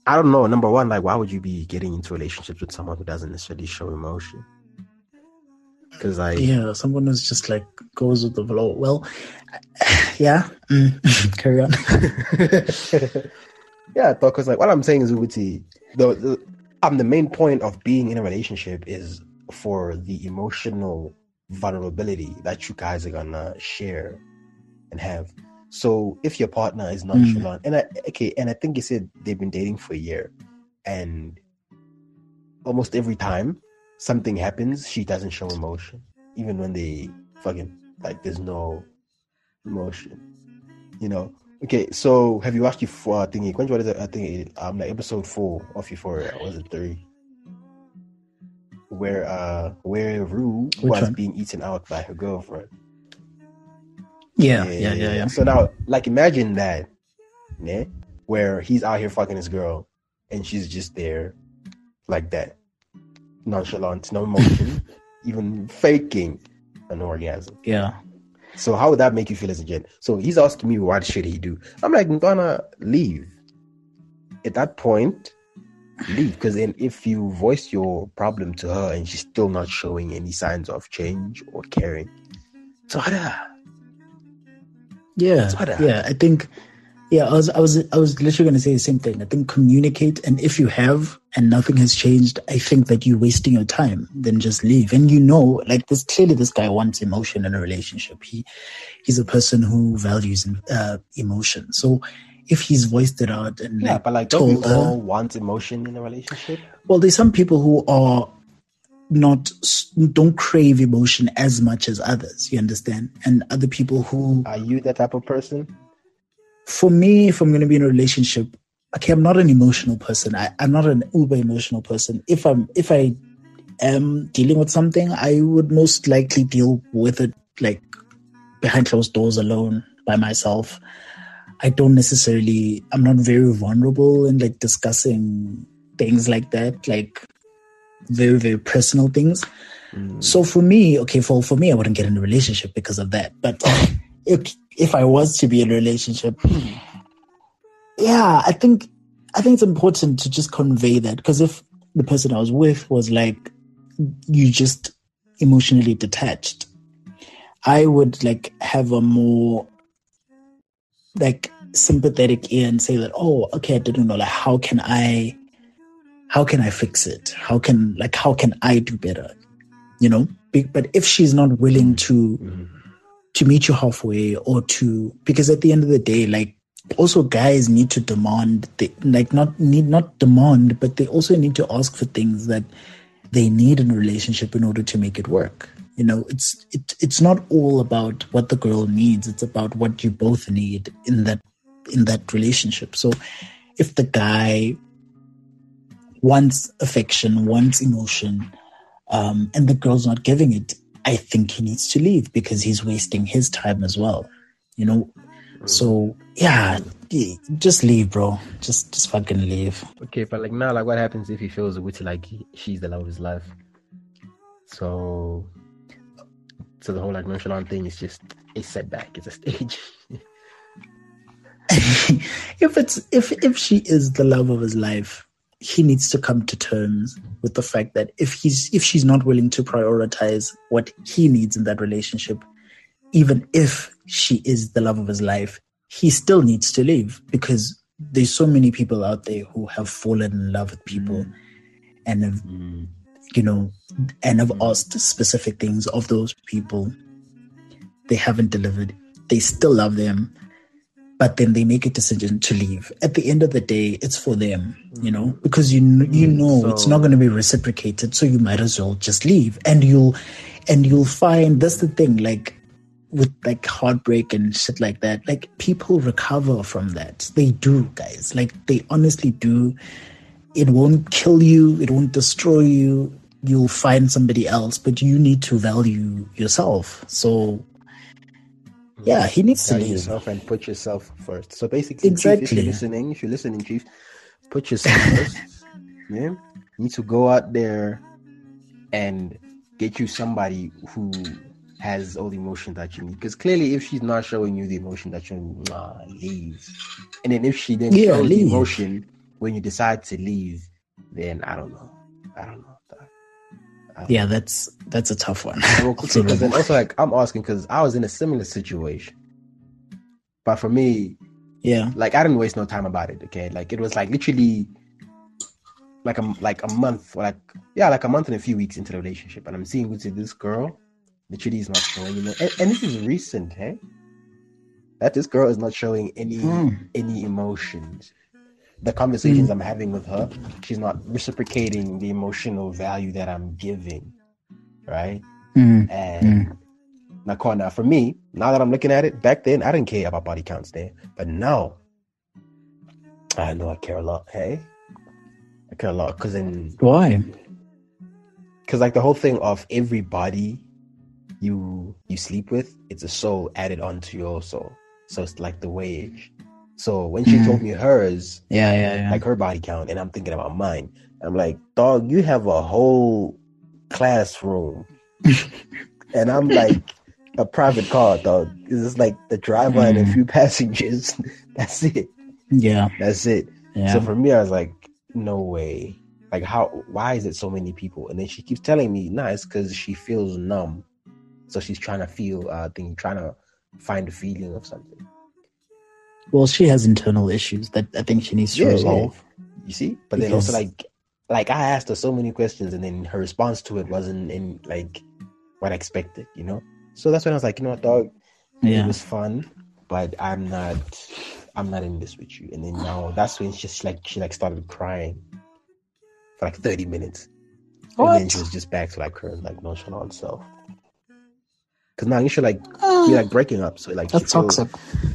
I don't know. Number one, like why would you be getting into relationships with someone who doesn't necessarily show emotion? Because like Yeah. Someone who's just like goes with the flow. Well, yeah. Mm. Carry on. yeah, because like what I'm saying is Ubuti, the, the um the main point of being in a relationship is for the emotional vulnerability that you guys are gonna share and have. So if your partner is nonchalant, and I okay, and I think you said they've been dating for a year, and almost every time something happens, she doesn't show emotion, even when they fucking like there's no emotion, you know. Okay, so have you watched Euphoria? I think what is it? I think it um like episode four of Euphoria. Or was it three? Where uh where Rue Which was one? being eaten out by her girlfriend. Yeah. Yeah. Yeah. Yeah. So now, like, imagine that, yeah, where he's out here fucking his girl, and she's just there, like that, nonchalant, no emotion, even faking an orgasm. Yeah. So how would that make you feel as a gent? So he's asking me what should he do? I'm like, I'm gonna leave. At that point, leave. Because then if you voice your problem to her and she's still not showing any signs of change or caring, so Yeah, yeah. I think, yeah. I was, I was, I was literally going to say the same thing. I think communicate, and if you have and nothing has changed, I think that you're wasting your time. Then just leave. And you know, like this clearly, this guy wants emotion in a relationship. He, he's a person who values uh, emotion. So, if he's voiced it out and Yeah, like, but like, don't told her- all want emotion in a relationship? well, there's some people who are not don't crave emotion as much as others. You understand? And other people who Are you that type of person? for me, if I'm going to be in a relationship, okay, I'm not an emotional person. I, I'm not an uber emotional person. If I'm, if I am dealing with something, I would most likely deal with it like behind closed doors alone by myself. I don't necessarily, I'm not very vulnerable in like discussing things like that, like very, very personal things. Mm. So for me, okay, for for me, I wouldn't get in a relationship because of that. But if if I was to be in a relationship, yeah, I think I think it's important to just convey that because if the person I was with was like you just emotionally detached, I would like have a more like sympathetic ear and say that, oh, okay, I didn't know. Like, how can I, how can I fix it? How can like how can I do better? You know. But if she's not willing to Mhm. to meet you halfway or to because at the end of the day like also guys need to demand they, like not need not demand but they also need to ask for things that they need in a relationship in order to make it work you know it's it, it's not all about what the girl needs it's about what you both need in that in that relationship so if the guy wants affection wants emotion um, and the girl's not giving it i think he needs to leave because he's wasting his time as well you know so yeah just leave bro just just fucking leave Okay, but like now, like what happens if he feels with like she's the love of his life? So, so the whole like nonchalant thing is just a setback. It's a stage. if it's if if she is the love of his life he needs to come to terms with the fact that if he's if she's not willing to prioritize what he needs in that relationship even if she is the love of his life he still needs to leave because there's so many people out there who have fallen in love with people mm. and have mm. you know and have asked specific things of those people. They haven't delivered. They still love them but then they make a decision to leave. At the end of the day, it's for them, you know, mm. because you you mm, know it's not going to be reciprocated, so you might as well just leave, and you'll and you'll find that's the thing, like with like heartbreak and shit like that, like people recover from that. They do, guys. Like they honestly do. It won't kill you. It won't destroy you. You'll find somebody else, but you need to value yourself. So. Yeah, he needs to Value leave. yourself and put yourself first. So basically, Chief, if you're listening, if you're listening, Chief, put yourself first. Yeah, you need to go out there and get you somebody who has all the emotion that you need. Because clearly, if she's not showing you the emotion that you need, nah, leave. And then if she then Yeah, shows leave. the emotion when you decide to leave, then I don't know. I don't know. Yeah, that's that's a tough one. quickly, because then also like I'm asking because I was in a similar situation, but for me, yeah, like I didn't waste no time about it. Okay, like it was like literally like a like a month, or like yeah, like a month and a few weeks into the relationship, and I'm seeing with this girl, literally is not showing, you know, and, and this is recent, hey, that this girl is not showing any Hmm. any emotions. The conversations I'm having with her, she's not reciprocating the emotional value that I'm giving, right? Mm, And now, Corey, now for me, now that I'm looking at it, back then I didn't care about body counts there, but now I know I care a lot. Hey, I care a lot because then, why? because like the whole thing of every body you you sleep with, it's a soul added onto your soul. So it's like the wage. So when she Mhm. told me hers, Yeah, yeah, yeah. like her body count, and I'm thinking about mine, I'm like, dog, you have a whole classroom, and I'm like a private car, dog. It's just like the driver and a Mm. few passengers. That's it. yeah, That's it. yeah. So for me, I was like, no way. Like, how? Why is it so many people? And then she keeps telling me, nah, it's because she feels numb. So she's trying to feel, uh, thing, trying to find a feeling of something. Well, she has internal issues that I think she needs to Yeah, yeah. resolve. You see? But then also like like I asked her so many questions and then her response to it wasn't in like what I expected, you know? So that's when I was like, you know what, dog, it was fun, but I'm not I'm not in this with you. And then now that's when she just like she like started crying for like 30 minutes. And then she was just back to like her like nonchalant self. Cause now you should like be uh. like breaking up. So like she that's feels- toxic. Bruh,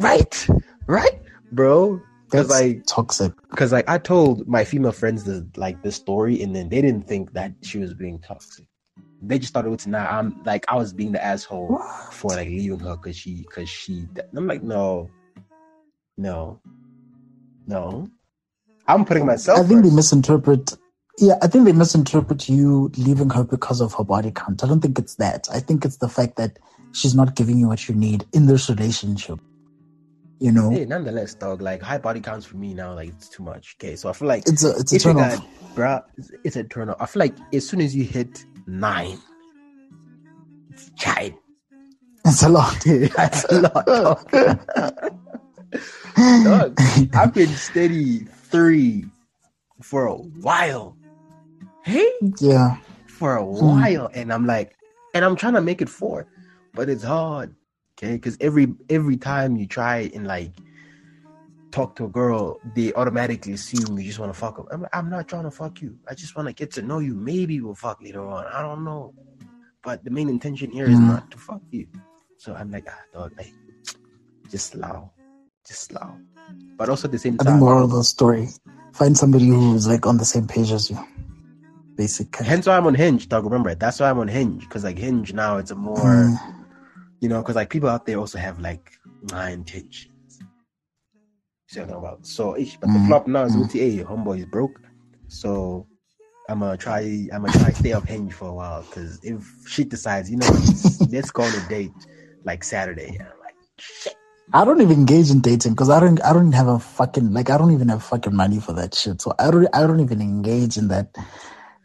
right, right, bro. Because That's like toxic. because like I told my female friends the like the story, and then they didn't think that she was being toxic. They just thought it was now. I'm like I was being the asshole for like leaving her because she because she. I'm like no, no, no. I'm putting myself. I think they misinterpret. Yeah, I think they misinterpret you leaving her because of her body count. I don't think it's that. I think it's the fact that she's not giving you what you need in this relationship. You know, Hey, nonetheless, dog. Like high body counts for me now. Like it's too much. Okay, so I feel like it's a it's a turn got, off. bruh, it's, it's a turn off. I feel like as soon as you hit nine, it's child. It's a lot. That's a lot. Dog. Dog, I've been steady three for a while. Hey, yeah, for a hmm. while, and I'm like, and I'm trying to make it four, but it's hard. Okay, because every every time you try and like talk to a girl, they automatically assume you just want to fuck them. I'm, like, I'm not trying to fuck you. I just want to get to know you. Maybe we'll fuck later on. I don't know. But the main intention here is Mm. not to fuck you. So I'm like, ah, dog, like, just slow, just slow. But also at the same I time, moral of the story: find somebody who's like on the same page as you. Basic. hence why I'm on Hinge, dog. Remember, that's why I'm on Hinge because like Hinge now, it's a more, Mm. You know, because like people out there also have like my intentions. See what I'm talking about? So, ish, but the Mm, flop now is mm. OTA. Homeboy is broke, so I'm gonna try. I'm gonna try stay off Hinge for a while because if she decides, you know, let's go on a date like Saturday, like, shit. I don't even engage in dating because I don't. I don't have a fucking like. I don't even have fucking money for that shit. So I don't. I don't even engage in that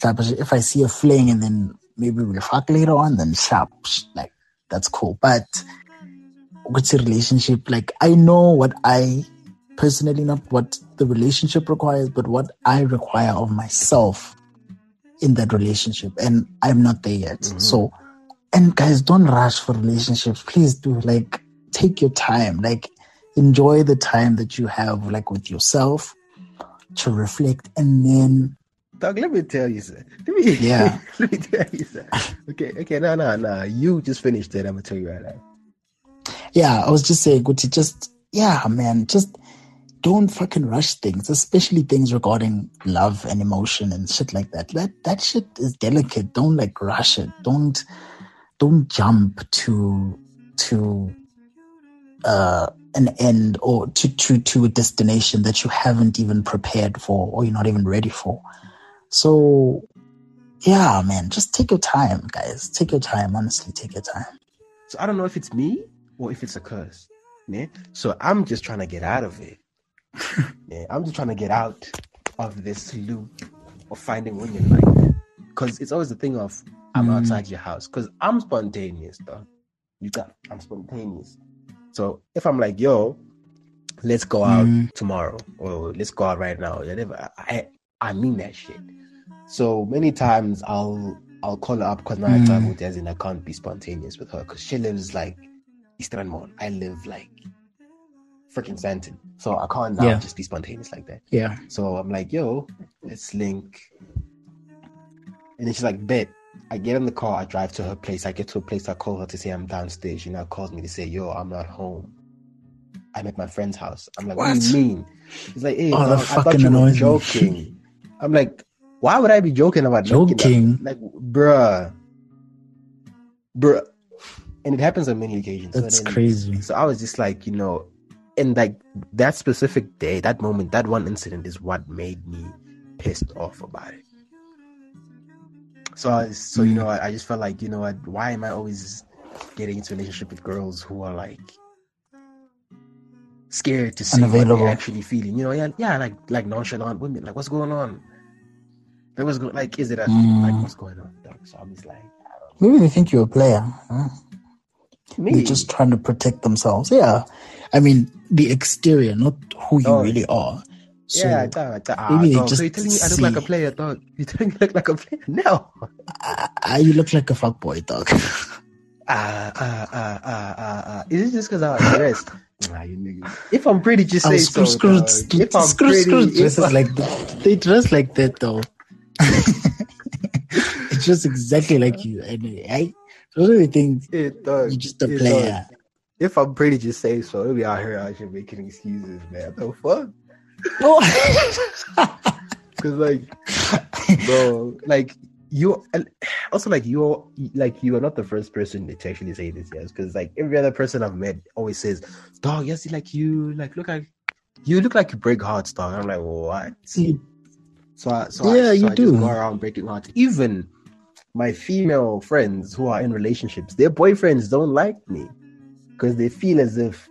type of shit. If I see a fling and then maybe we'll fuck later on, then sharp, like that's cool. But what's a relationship? Like I know what I personally not what the relationship requires, but what I require of myself in that relationship, and I'm not there yet. Mhm. So, and guys, don't rush for relationships. Please do like take your time. Like enjoy the time that you have, like with yourself, to reflect, and then Dog, let me tell you, sir. Let me, Yeah. let me tell you, sir. Okay, okay, no, no, no. You just finished it. I'm gonna tell you right now. yeah, I was just saying, Gucci, just yeah, man, just don't fucking rush things, especially things regarding love and emotion and shit like that. That that shit is delicate. Don't like rush it. Don't don't jump to to uh an end or to to to a destination that you haven't even prepared for or you're not even ready for. So yeah, man, just take your time, guys. Take your time. Honestly, take your time. So I don't know if it's me or if it's a curse. Yeah. So I'm just trying to get out of it. yeah. I'm just trying to get out of this loop of finding women like that. Because it's always the thing of I'm Mm. outside your house. Because I'm spontaneous, though. You got I'm spontaneous. So if I'm like, yo, let's go out Mm. tomorrow or let's go out right now, whatever, I I mean that shit. So many times I'll I'll call her up because now I Mm. travel with and I can't be spontaneous with her because she lives like Eastern Mall. I live like freaking Sandton. So I can't now Yeah. just be spontaneous like that. Yeah. So I'm like, yo, let's link. And then she's like, bet. I get in the car, I drive to her place. I get to a place, I call her to say I'm downstairs. She now calls me to say, yo, I'm not home. I'm at my friend's house. I'm like, what, do What? you mean? She's like, hey, Oh, that I thought fucking you were joking. I'm like, why would I be joking about? Joking. Like, bruh. Bruh. And it happens on many occasions. So That's then- crazy. so I was just like, you know, and like that specific day, that moment, that one incident is what made me pissed off about it. So, I, so you Mm. know, I, I just felt like, you know, what, why am I always getting into a relationship with girls who are like scared to see what they're actually feeling? You know, yeah, yeah, like like nonchalant women. Like, what's going on? Like, what's going? Like, is it a Mm. like what's going on? So I'm just like, Maybe they think you're a player. Huh? me. They're just trying to protect themselves. Yeah. I mean, the exterior, not who you Oh. really are. So yeah, I thought, I thought, ah, maybe dog, so just you're telling me I look like a player, dog? You telling me I look like a player? No. ah, you look like a fuckboy, dog. Ah, ah, ah, ah, ah, ah. Is it just because I was dressed? Nah, you niggas. If I'm pretty, just say screw, so. screw, dog. screw, If I'm screw, pretty, screw if dresses like that. They dress like that, though. it's just exactly like you. And I really think it, dog, you're just a it, player. dog. If I'm pretty, just say so. It'll be out here out here making excuses, man. The fuck? Cause like, bro, like you, also like you're like you are not the first person to actually say this, yes. Because like every other person I've met always says, "Dog, yes, like you, like look like you look like you break hearts, dog." I'm like, what? See, So, I, so Yeah, I, so you I do. just go around breaking hearts. Even my female friends who are in relationships, their boyfriends don't like me because they feel as if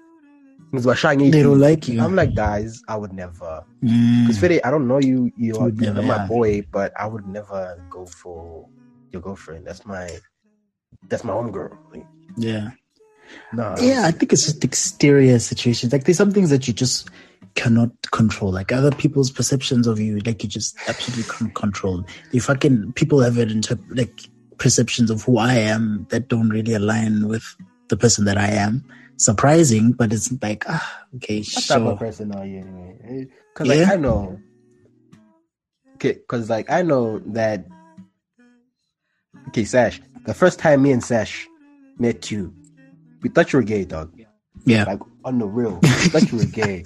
they don't like you. I'm like, guys, I would never. Mm, Because Fede, I don't know you. You are never, my yeah. boy, but I would never go for your girlfriend. That's my that's my homegirl. Like, yeah. No. Yeah, I think it's just exterior situations. Like there's some things that you just cannot control. Like other people's perceptions of you, like you just absolutely can't control. The fucking people have it into like perceptions of who I am that don't really align with the person that I am. Surprising, but it's like ah, okay, What type of sure. person are you anyway? Because like Yeah. I know, okay, because like I know that. Okay, Sash. The first time me and Sash met you, we thought you were gay, dog. Yeah, Like on the real, we thought you were gay.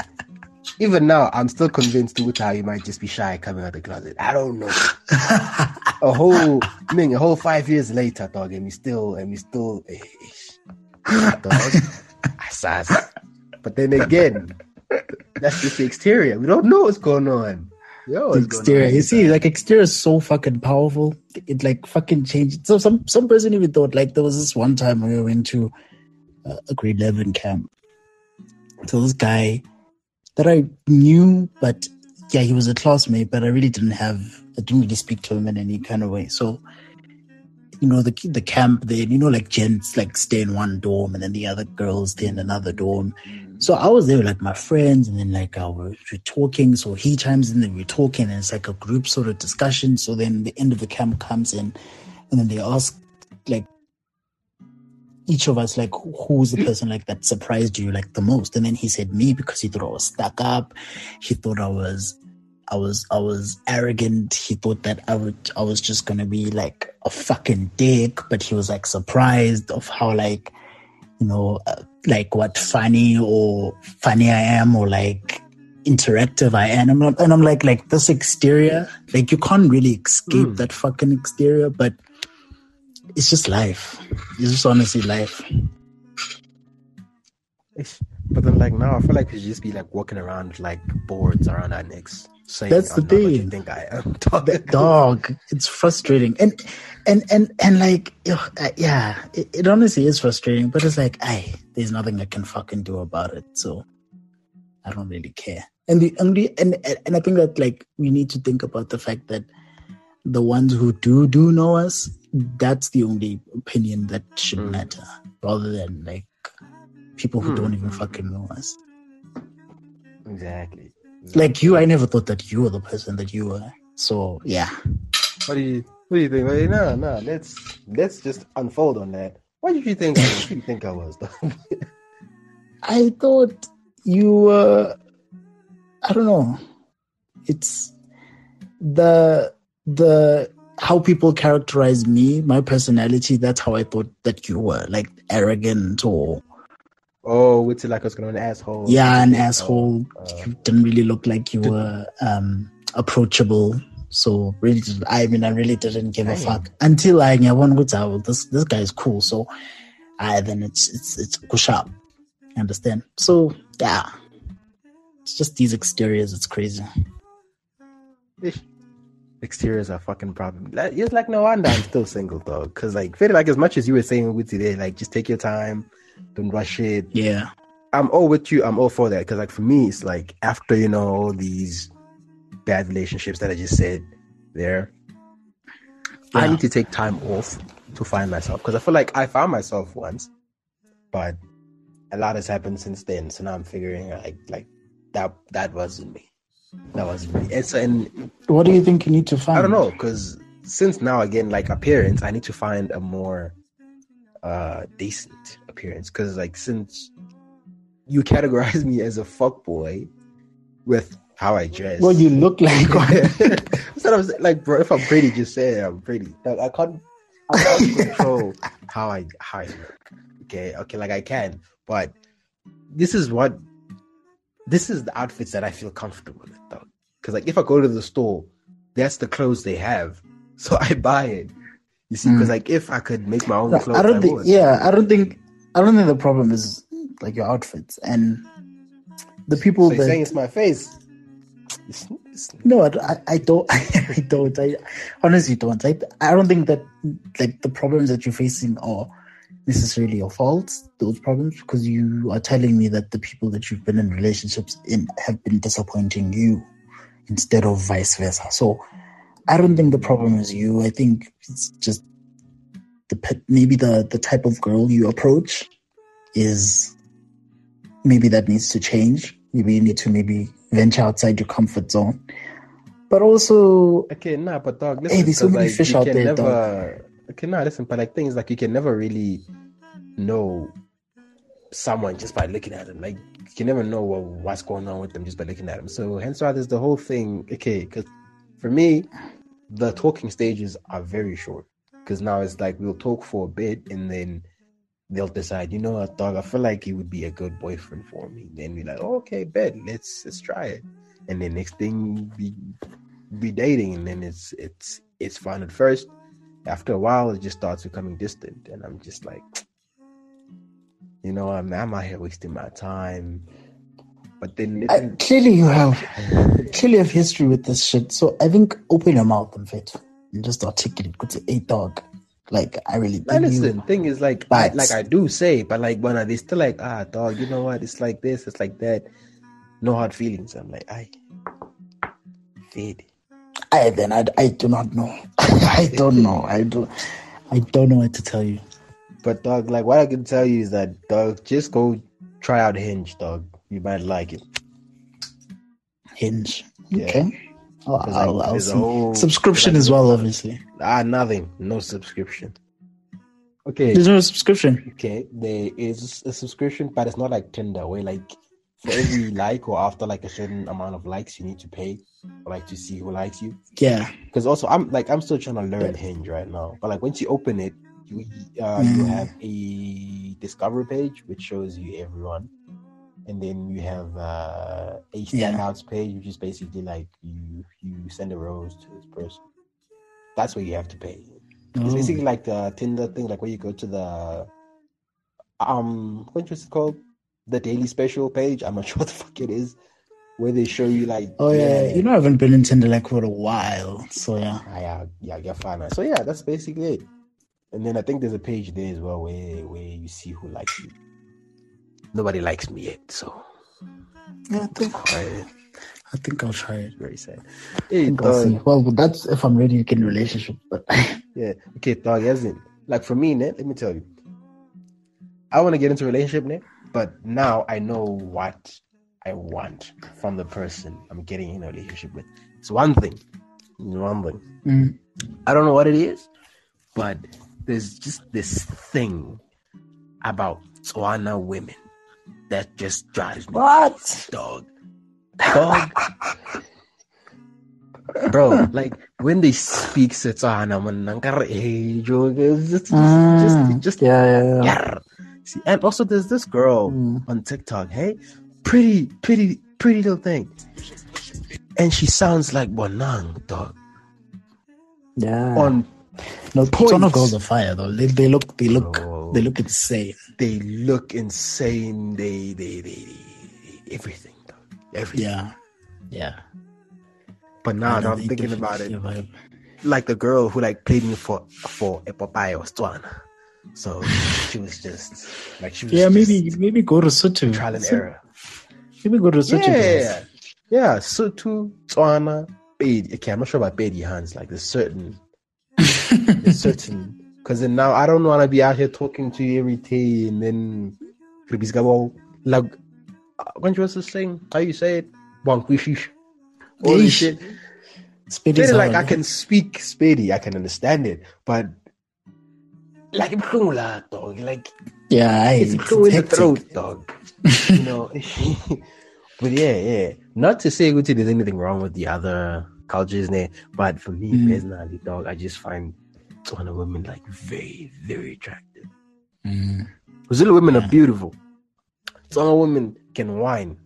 Even now, I'm still convinced to how you might just be shy coming out of the closet. I don't know. A whole, I mean, a whole five years later, dog, and we still, and we still, eh, dog. But then again, that's just the exterior. We don't know what's going on. Yo, the exterior. You see, like exterior is so fucking powerful. It like fucking changed. So some some person even thought like there was this one time we went to uh, a grade eleven camp. So this guy that I knew, but yeah, he was a classmate, but I really didn't have. I didn't really speak to him in any kind of way. So you know the the camp there, you know, like gents like stay in one dorm and then the other girls stay in another dorm. Mm. So I was there with like my friends, and then like I was we're talking. So he chimes in, and we're talking, and it's like a group sort of discussion. So then the end of the camp comes in, and then they ask like each of us like who's the person like that surprised you like the most, and then he said me because he thought I was stuck up. He thought I was. I was I was arrogant. He thought that I would I was just gonna be like a fucking dick, but he was like surprised of how like you know, uh, like what funny or funny I am or like interactive I am. And I'm, and I'm like, like this exterior, like you can't really escape Mm. that fucking exterior, but it's just life. It's just honestly life. But then, like now, I feel like we should just be like walking around with like boards around our necks, saying, That's the not what you thing. think I am." Dog. Dog, it's frustrating. And, and, and, and like, yeah, it, it honestly is frustrating, but it's like, I, there's nothing I can fucking do about it. So I don't really care. And the only, and, and I think that like we need to think about the fact that the ones who do, do know us, that's the only opinion that should Mm. matter rather than like people who Mm. don't even fucking know us. Exactly. Like you, I never thought that you were the person that you were. So yeah. What do you What do you think? Wait, no, no. Let's let's just unfold on that. What did you think? What did you think I was? I thought you were I don't know. It's the the how people characterize me, my personality, that's how I thought that you were. Like arrogant or oh, what's it like? I was going to an asshole. yeah, an Oh, asshole. uh, you didn't really look like you were um approachable. So really I mean I really didn't give a fuck. Until I knew one good this this guy is cool. So I then it's it's it's push up. Understand? So yeah. It's just these exteriors, it's crazy. Ish. Exteriors are fucking problem. It's like no wonder I'm still single though, because like feel like as much as you were saying with today, like just take your time, don't rush it. Yeah. I'm all with you. I'm all for that because, like, for me, it's like after you know all these bad relationships that I just said there, I need to take time off to find myself because I feel like I found myself once, but a lot has happened since then. So now I'm figuring like like that that wasn't me. That wasn't me. And What do you think you need to find? I don't know because since now again like appearance, I need to find a more uh decent appearance because like since you categorize me as a fuck boy with how I dress. Well, you look like one. Instead of like, bro, if I'm pretty, just say it, I'm pretty. Like, I can't, I can't control how I how I look. Okay, okay, like I can, but this is what this is the outfits that I feel comfortable with, though. Because like, if I go to the store, that's the clothes they have, so I buy it. You see, because Mm. like, if I could make my own clothes, I don't think. would. Yeah, I don't think. I don't think the problem is like your outfits and the people So you're that. saying it's my face? It's, it's, No, I, I don't. I don't. I honestly don't. I, I don't think that like the problems that you're facing are necessarily your fault. Those problems because you are telling me that the people that you've been in relationships in have been disappointing you instead of vice versa. So I don't think the problem is you. I think it's just the maybe the the type of girl you approach is maybe that needs to change. Maybe you need to maybe venture outside your comfort zone. But also, Okay, nah, but dog, listen, Hey, there's so many like, fish you out can there, never, Okay, nah, listen, but like things like you can never really know someone just by looking at them. Like you can never know what, what's going on with them just by looking at them. So hence why there's the whole thing. Okay, because for me, the talking stages are very short. Because now it's like we'll talk for a bit and then they'll decide, you know what, dog, I feel like he would be a good boyfriend for me. Then we're like, okay, bet, let's let's try it. And then next thing we be dating, and then it's it's it's fun at first. After a while, it just starts becoming distant, and I'm just like, you know, I'm I'm out here wasting my time. But then I, clearly you have clearly have history with this shit. So I think open your mouth and fit and just articulate. Go to a dog. Like I really. Listen. Thing is, like, I, like I do say, but like when are they still like, ah, dog? You know what? It's like this. It's like that. No hard feelings. I'm like, I feed. I then I, I do not know. I don't know. I do. I don't know what to tell you. But dog, like what I can tell you is that dog, just go try out Hinge, dog. You might like it. Hinge. Yeah. Okay. I'll, I'll, I'll subscription as well, obviously. Ah, nothing. No subscription. Okay. There's no subscription. Okay, there is a subscription, but it's not like Tinder, where like for every like or after like a certain amount of likes, you need to pay, or, like to see who likes you. Yeah. Because also, I'm like I'm still trying to learn Hinge right now, but like once you open it, you uh, mm. you have a discover page which shows you everyone and then you have uh, a standouts yeah. page, which is basically like you you send a rose to this person. That's where you have to pay. Oh. It's basically like the Tinder thing, like where you go to the um what was it called? The daily special page. I'm not sure what the fuck it is. Where they show you like Oh yeah, yeah. you know I haven't been in Tinder like for a while. So yeah. Ah, yeah, yeah, yeah, fine. So yeah, that's basically it. And then I think there's a page there as well where where you see who likes you nobody likes me yet, so yeah, I think I, I think I'll try it. Very sad. Hey, dog. Well, that's if I'm ready to get in a relationship. But yeah, okay, dog. As in, like for me, Net, let me tell you, I want to get into a relationship, Net, but now I know what I want from the person I'm getting in a relationship with. It's one thing, one thing. Mm. I don't know what it is, but there's just this thing about Tswana women that just drives me what dog dog bro like when they speak Setswana man hey it's just, mm, just, just yeah, yeah, yeah. See, and also there's this girl mm. on TikTok hey pretty pretty pretty little thing and she sounds like Bonang dog yeah on no, Tswana girls are fire though. They, they look, they look, oh, they look insane. They look insane. They, they, they, they everything, everything. Yeah, yeah. But now I'm thinking about it, like the girl who like played me for for a Popeye was Tswana. So she was just like she was. Yeah, maybe maybe go to Sotho. Trial and error. Maybe go to Sotho. Yeah, yeah. Yeah. Sotho, Tswana, Pedi. Okay, I'm not sure about Pedi hands. Like there's certain there's certain. Because then now I don't want to be out here talking to you every day and then like uh, when you was the saying how you say it Wankwishish. All this shit. Sepedi like I can speak Sepedi, I can understand it, but like a kumula dog, like yeah, it's, it's in the throat, dog. you know, but yeah, yeah. Not to say there's anything wrong with the other cultures there, but for me mm. personally, dog, I just find Tswana women like very, very attractive. Mm. Brazilian women yeah. are beautiful. Tswana women can whine.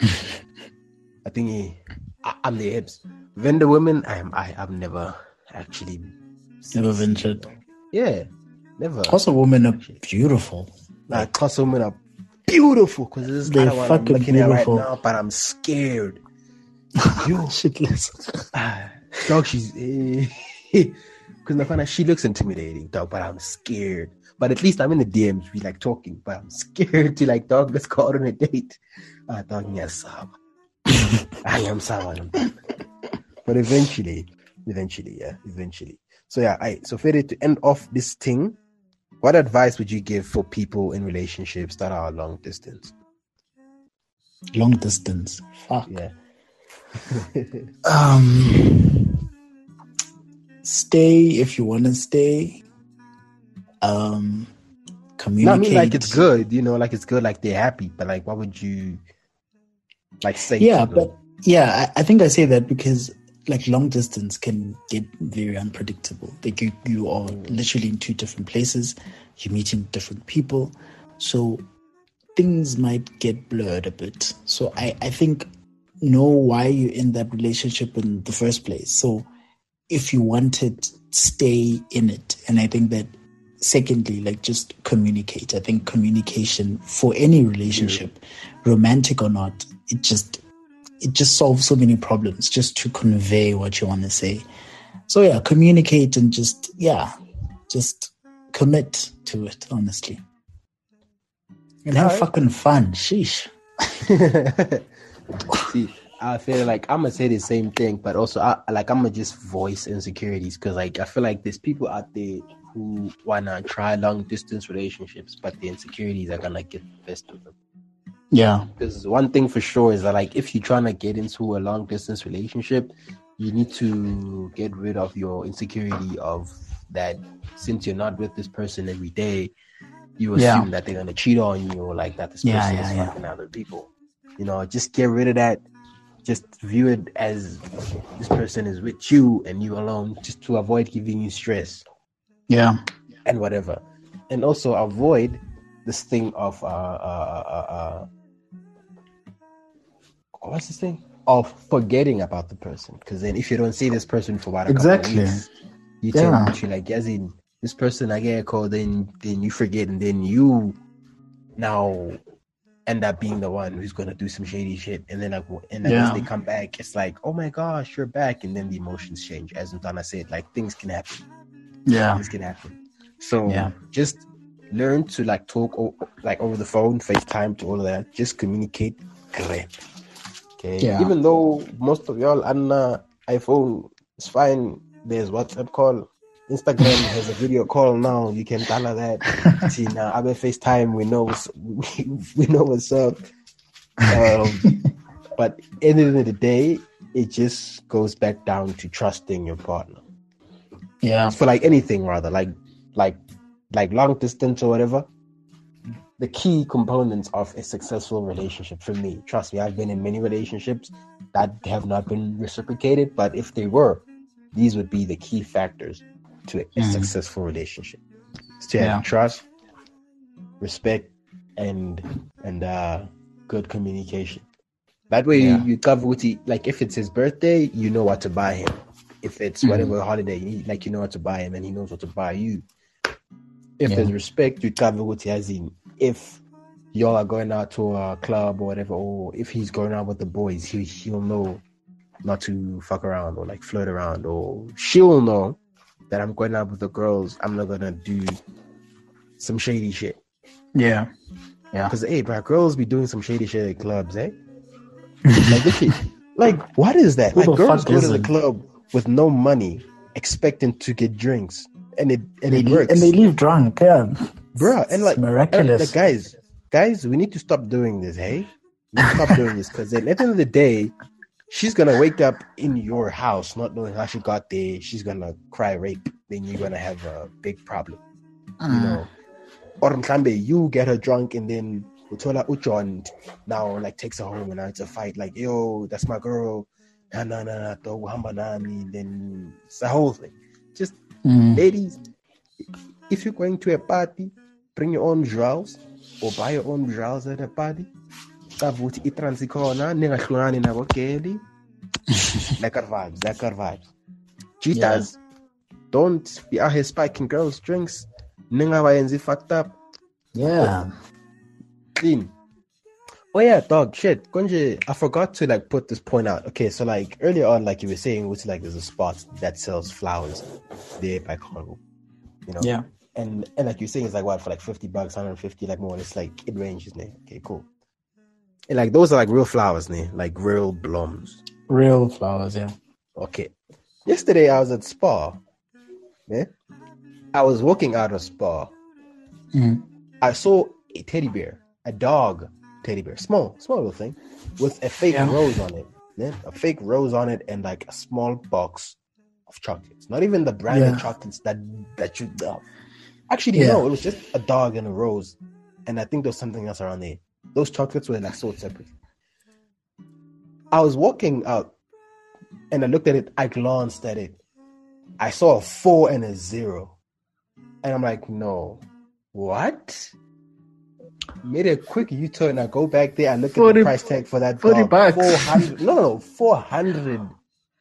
I think I, am the hips. Venda women, I am. I have never actually never ventured. Yeah, never. Xhosa women are beautiful. Like Xhosa women are beautiful because this is they're fucking I'm beautiful. Right now, but I'm scared. Yo, shitless. dog, she's. Eh, because Nafana, she looks intimidating, dog, but I'm scared. But at least I'm in the DMs, we like talking, but I'm scared to like, dog, let's go out on a date. Ah, dog, yes, I am someone. But eventually, eventually, yeah, eventually. So yeah, I so Fede, to end off this thing, what advice would you give for people in relationships that are long distance? Long distance. Fuck. Yeah. um stay if you want to stay. Um, No, I communicate. mean like it's good, you know, like it's good, like they're happy, but like what would you like say? Yeah, to them? but yeah, I, I think I say that because like long distance can get very unpredictable. Like you, you are literally in two different places, you're meeting different people, so things might get blurred a bit. So I, I think know why you're in that relationship in the first place. So if you want it, stay in it. And I think that secondly, like just communicate. I think communication for any relationship, romantic or not, it just it just solves so many problems just to convey what you want to say. So yeah, communicate and just yeah, just commit to it, honestly. And have Alright. fucking fun. Sheesh. See, I feel like I'm gonna say the same thing, but also I like I'm gonna just voice insecurities because like I feel like there's people out there who wanna try long distance relationships, but the insecurities are gonna get the best of them. Yeah. Because one thing for sure is that like if you're trying to get into a long distance relationship, you need to get rid of your insecurity of that since you're not with this person every day, you assume Yeah. that they're gonna cheat on you or like that this Yeah, person yeah, is fucking other people. You know, just get rid of that. Just view it as this person is with you and you alone, just to avoid giving you stress Yeah. and whatever. And also avoid this thing of uh uh uh, uh what's this thing? Of forgetting about the person. Because then if you don't see this person for about a Exactly. couple of weeks, you Yeah. tend to like as in this person I get a call, then then you forget and then you now end up being the one who's gonna do some shady shit and then like and then Yeah. they come back it's like oh my gosh you're back and then the emotions change as Ntana said like things can happen Yeah. things can happen. So Yeah. just learn to like talk o- like over the phone, FaceTime to all of that. Just communicate correct. Okay. Yeah. Even though most of y'all on iPhone it's fine. There's WhatsApp call. Instagram has a video call now. You can tell her that. See now, I FaceTime. We know what's, we know what's up. Um, but at the end of the day, it just goes back down to trusting your partner Yeah. for like anything rather like like like long distance or whatever the key components of a successful relationship for me trust me i've been in many relationships that have not been reciprocated but if they were these would be the key factors to a Mhm. successful relationship It's to have Yeah. trust respect and and uh good communication that way Yeah. you cover what he like if it's his birthday you know what to buy him if it's Mhm. whatever holiday you need, like you know what to buy him and he knows what to buy you. If Yeah. there's respect, you cover what he has in. If y'all are going out to a club or whatever, or if he's going out with the boys, he he'll know not to fuck around or like flirt around, or she'll know that I'm going out with the girls. I'm not gonna do some shady shit. Yeah. Yeah. Cause hey, bro, girls be doing some shady shit at clubs, eh? Like, like what is that? Who Like girls go to the club with no money, expecting to get drinks, and it and They it leave, works, and they leave drunk. Yeah. Bro. And like, miraculous. like, guys, guys, we need to stop doing this, hey? We stop doing this because at the end of the day, she's gonna wake up in your house not knowing how she got there. She's gonna cry rape. Then you're gonna have a big problem you Mm. know. Or mhlambe you get her drunk and then uthola uJohn now like takes her home and now it's a fight like yo that's my girl nah nah nah nah uhamba nami then it's the whole thing just Mm. ladies if you're going to a party bring your own jewels or buy your own jewels at a party Sabi ukuthi i-trans ikhona ningahlukani nabo geli lekker vibes lekker vibes cheaters don't be out here spiking girls drinks ningabayenzi fucked up Yeah. clean. Oh yeah, dog. Shit, Konje. I forgot to like put this point out. Okay, so like earlier on, like you were saying, which like there's a spot that sells flowers there by Congo. You know. Yeah. And and like you're saying, it's like what for like fifty bucks, hundred fifty, like more. It's like it ranges, ne? Okay, cool. And like those are like real flowers, ne? Like real blooms. Real flowers. Yeah. Okay. Yesterday I was at Spar. Yeah. I was walking out of Spar. Mhm. I saw a teddy bear, a dog teddy bear, small, small little thing, with a fake Yeah. rose on it. Yeah, a fake rose on it, and like a small box of chocolates. Not even the branded Yeah. chocolates that that you love. Actually, Yeah. no, it was just a dog and a rose, and I think there was something else around there. Those chocolates were like sold separate. I was walking out, and I looked at it. I glanced at it. I saw a four and a zero, and I'm like, no, what? Made a quick U-turn. I go back there. I look at the price tag for that 40 dog. bucks. Four hundred. No, no, no, four hundred.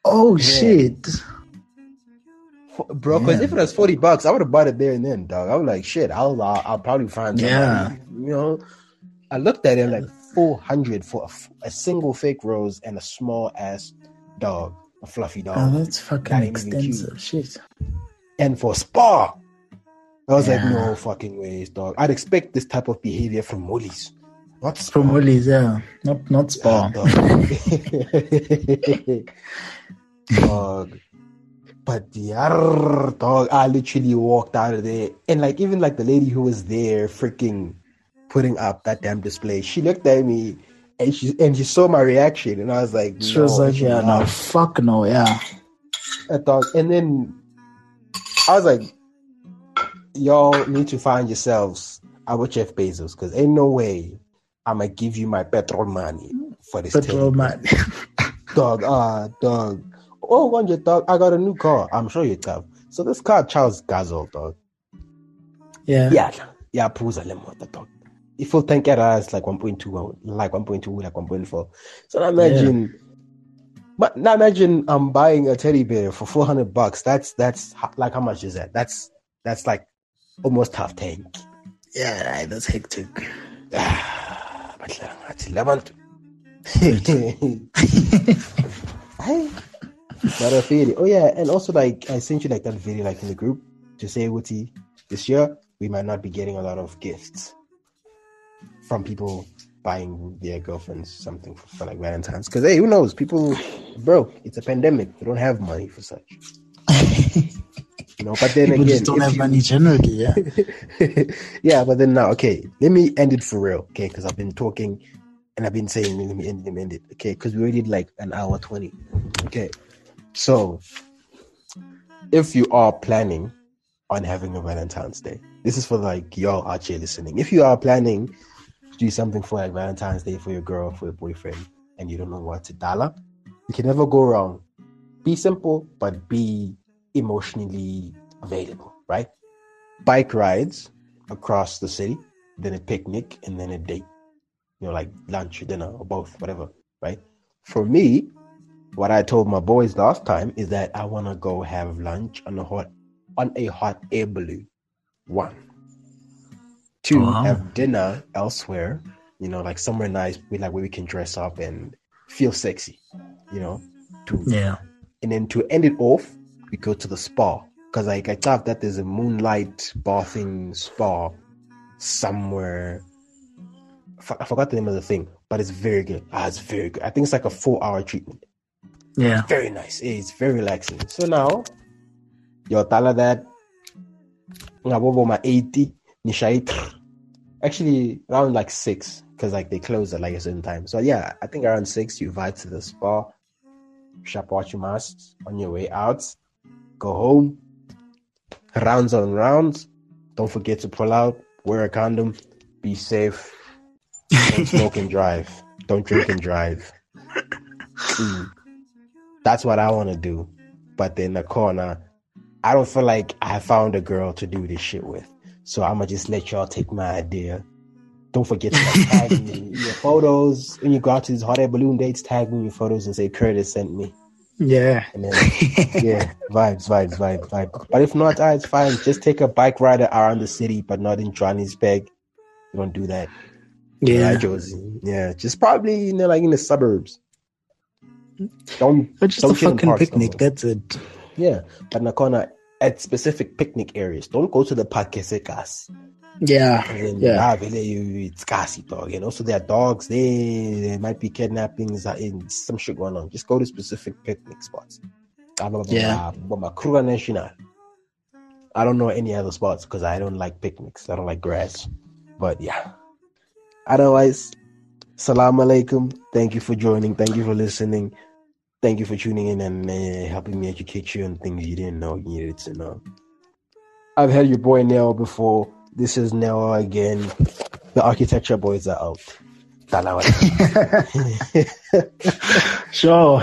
Oh Yeah. shit! Bro. Because if it was forty bucks, I would have bought it there and then, dog. I was like, shit, I'll I'll, I'll probably find somebody. Yeah. You know, I looked at it like four hundred for a single fake rose and a small ass dog, a fluffy dog, Oh, that's fucking extensive. Shit. and for Spar. I was like, no fucking ways, dog. I'd expect this type of behavior from Molly's, not Spar. from Woolies, yeah. Not not Spar. Ah, dog. dog. But yeah, dog, I literally walked out of there. And like even like the lady who was there freaking putting up that damn display, she looked at me and she and she saw my reaction and I was like, She was no, like, yeah, no, fuck no, yeah. at dog. And then I was like, y'all need to find yourselves our Jeff Bezos because ain't no way I'm gonna give you my petrol money for this Petrol man. dog, ah, dog. Oh, one your dog. I got a new car. I'm sure you have. So this car, Charles Gazelle, dog. yeah. Yeah, yeah, phuza le moto, dog. If you think it as like 1.2, like 1.2, like 1.4. So now imagine, but now imagine I'm buying a teddy bear for 400 bucks. That's that's like how much is that? That's that's like almost half tank. Yeah, right, that's hectic. Ah, but it. Oh yeah, and also like I sent you like that video like in the group to say, Wooty, this year we might not be getting a lot of gifts from people buying their girlfriends something for, for like Valentine's. Because hey, who knows? People broke. It's a pandemic. They don't have money for such. You know, but then People again, just don't have you- money generally, yeah. yeah, but then now, okay, let me end it for real, okay? Because I've been talking and I've been saying, let me end, let me end it, okay? Because we already did like an hour 20. Okay, so if you are planning on having a Valentine's Day, this is for like y'all out here listening. If you are planning to do something for like Valentine's Day for your girl, for your boyfriend, and you don't know what to dollar, you can never go wrong. Be simple, but be emotionally available, right? Bike rides across the city, then a picnic, and then a date. You know, like lunch, dinner, or both, whatever, right? For me, what I told my boys last time is that I want to go have lunch on a hot on a hot air balloon. One. Two, Wow. have dinner elsewhere. You know, like somewhere nice, we like where we can dress up and feel sexy. You know, two Yeah. and then to end it off, we go to the spa because like I thought that there's a moonlight bathing spa somewhere. I I forgot the name of the thing, but it's very good. Ah, it's very good. I think it's like a four-hour treatment. Yeah. Very nice. It's very relaxing. So now, yo tala that my 80 nishait actually around like six because like they close at like a certain time. So yeah, I think around six you vibe to the spa, shop what you must on your way out, go home, rounds on rounds. Don't forget to pull out, wear a condom, be safe, don't smoke and drive, don't drink and drive. Mm. That's what I want to do. But in the corner, I don't feel like I found a girl to do this shit with. So I'm gonna just let y'all take my idea. Don't forget to tag me in your photos when you go out to these hot air balloon dates. Tag me in your photos and say Curtis sent me. Yeah. And then yeah, vibes, vibes, vibes, vibes. But if not, ah, it's fine. Just take a bike ride around the city, but not in Johannesburg. You don't do that. Yeah. Yeah, Jozi. Yeah, just probably you know, like in the suburbs. Don't But just don't a fucking picnic, that's it. Yeah, but Nakona at specific picnic areas. Don't go to the park Sekas. Yeah. Yeah. yeah, you it's gassy dog. And also there are dogs there. There might be kidnappings uh, in some shit going on. Just go to specific picnic spots. Yeah. Boma Kruger National. I don't know any other spots because I don't like picnics. I don't like grass. But yeah. Otherwise, salam alaikum. Thank you for joining. Thank you for listening. Thank you for tuning in and uh, helping me educate you on things you didn't know you needed to know. I've had your boy Nell before. This is Nell again. The architecture boys are out. Sure.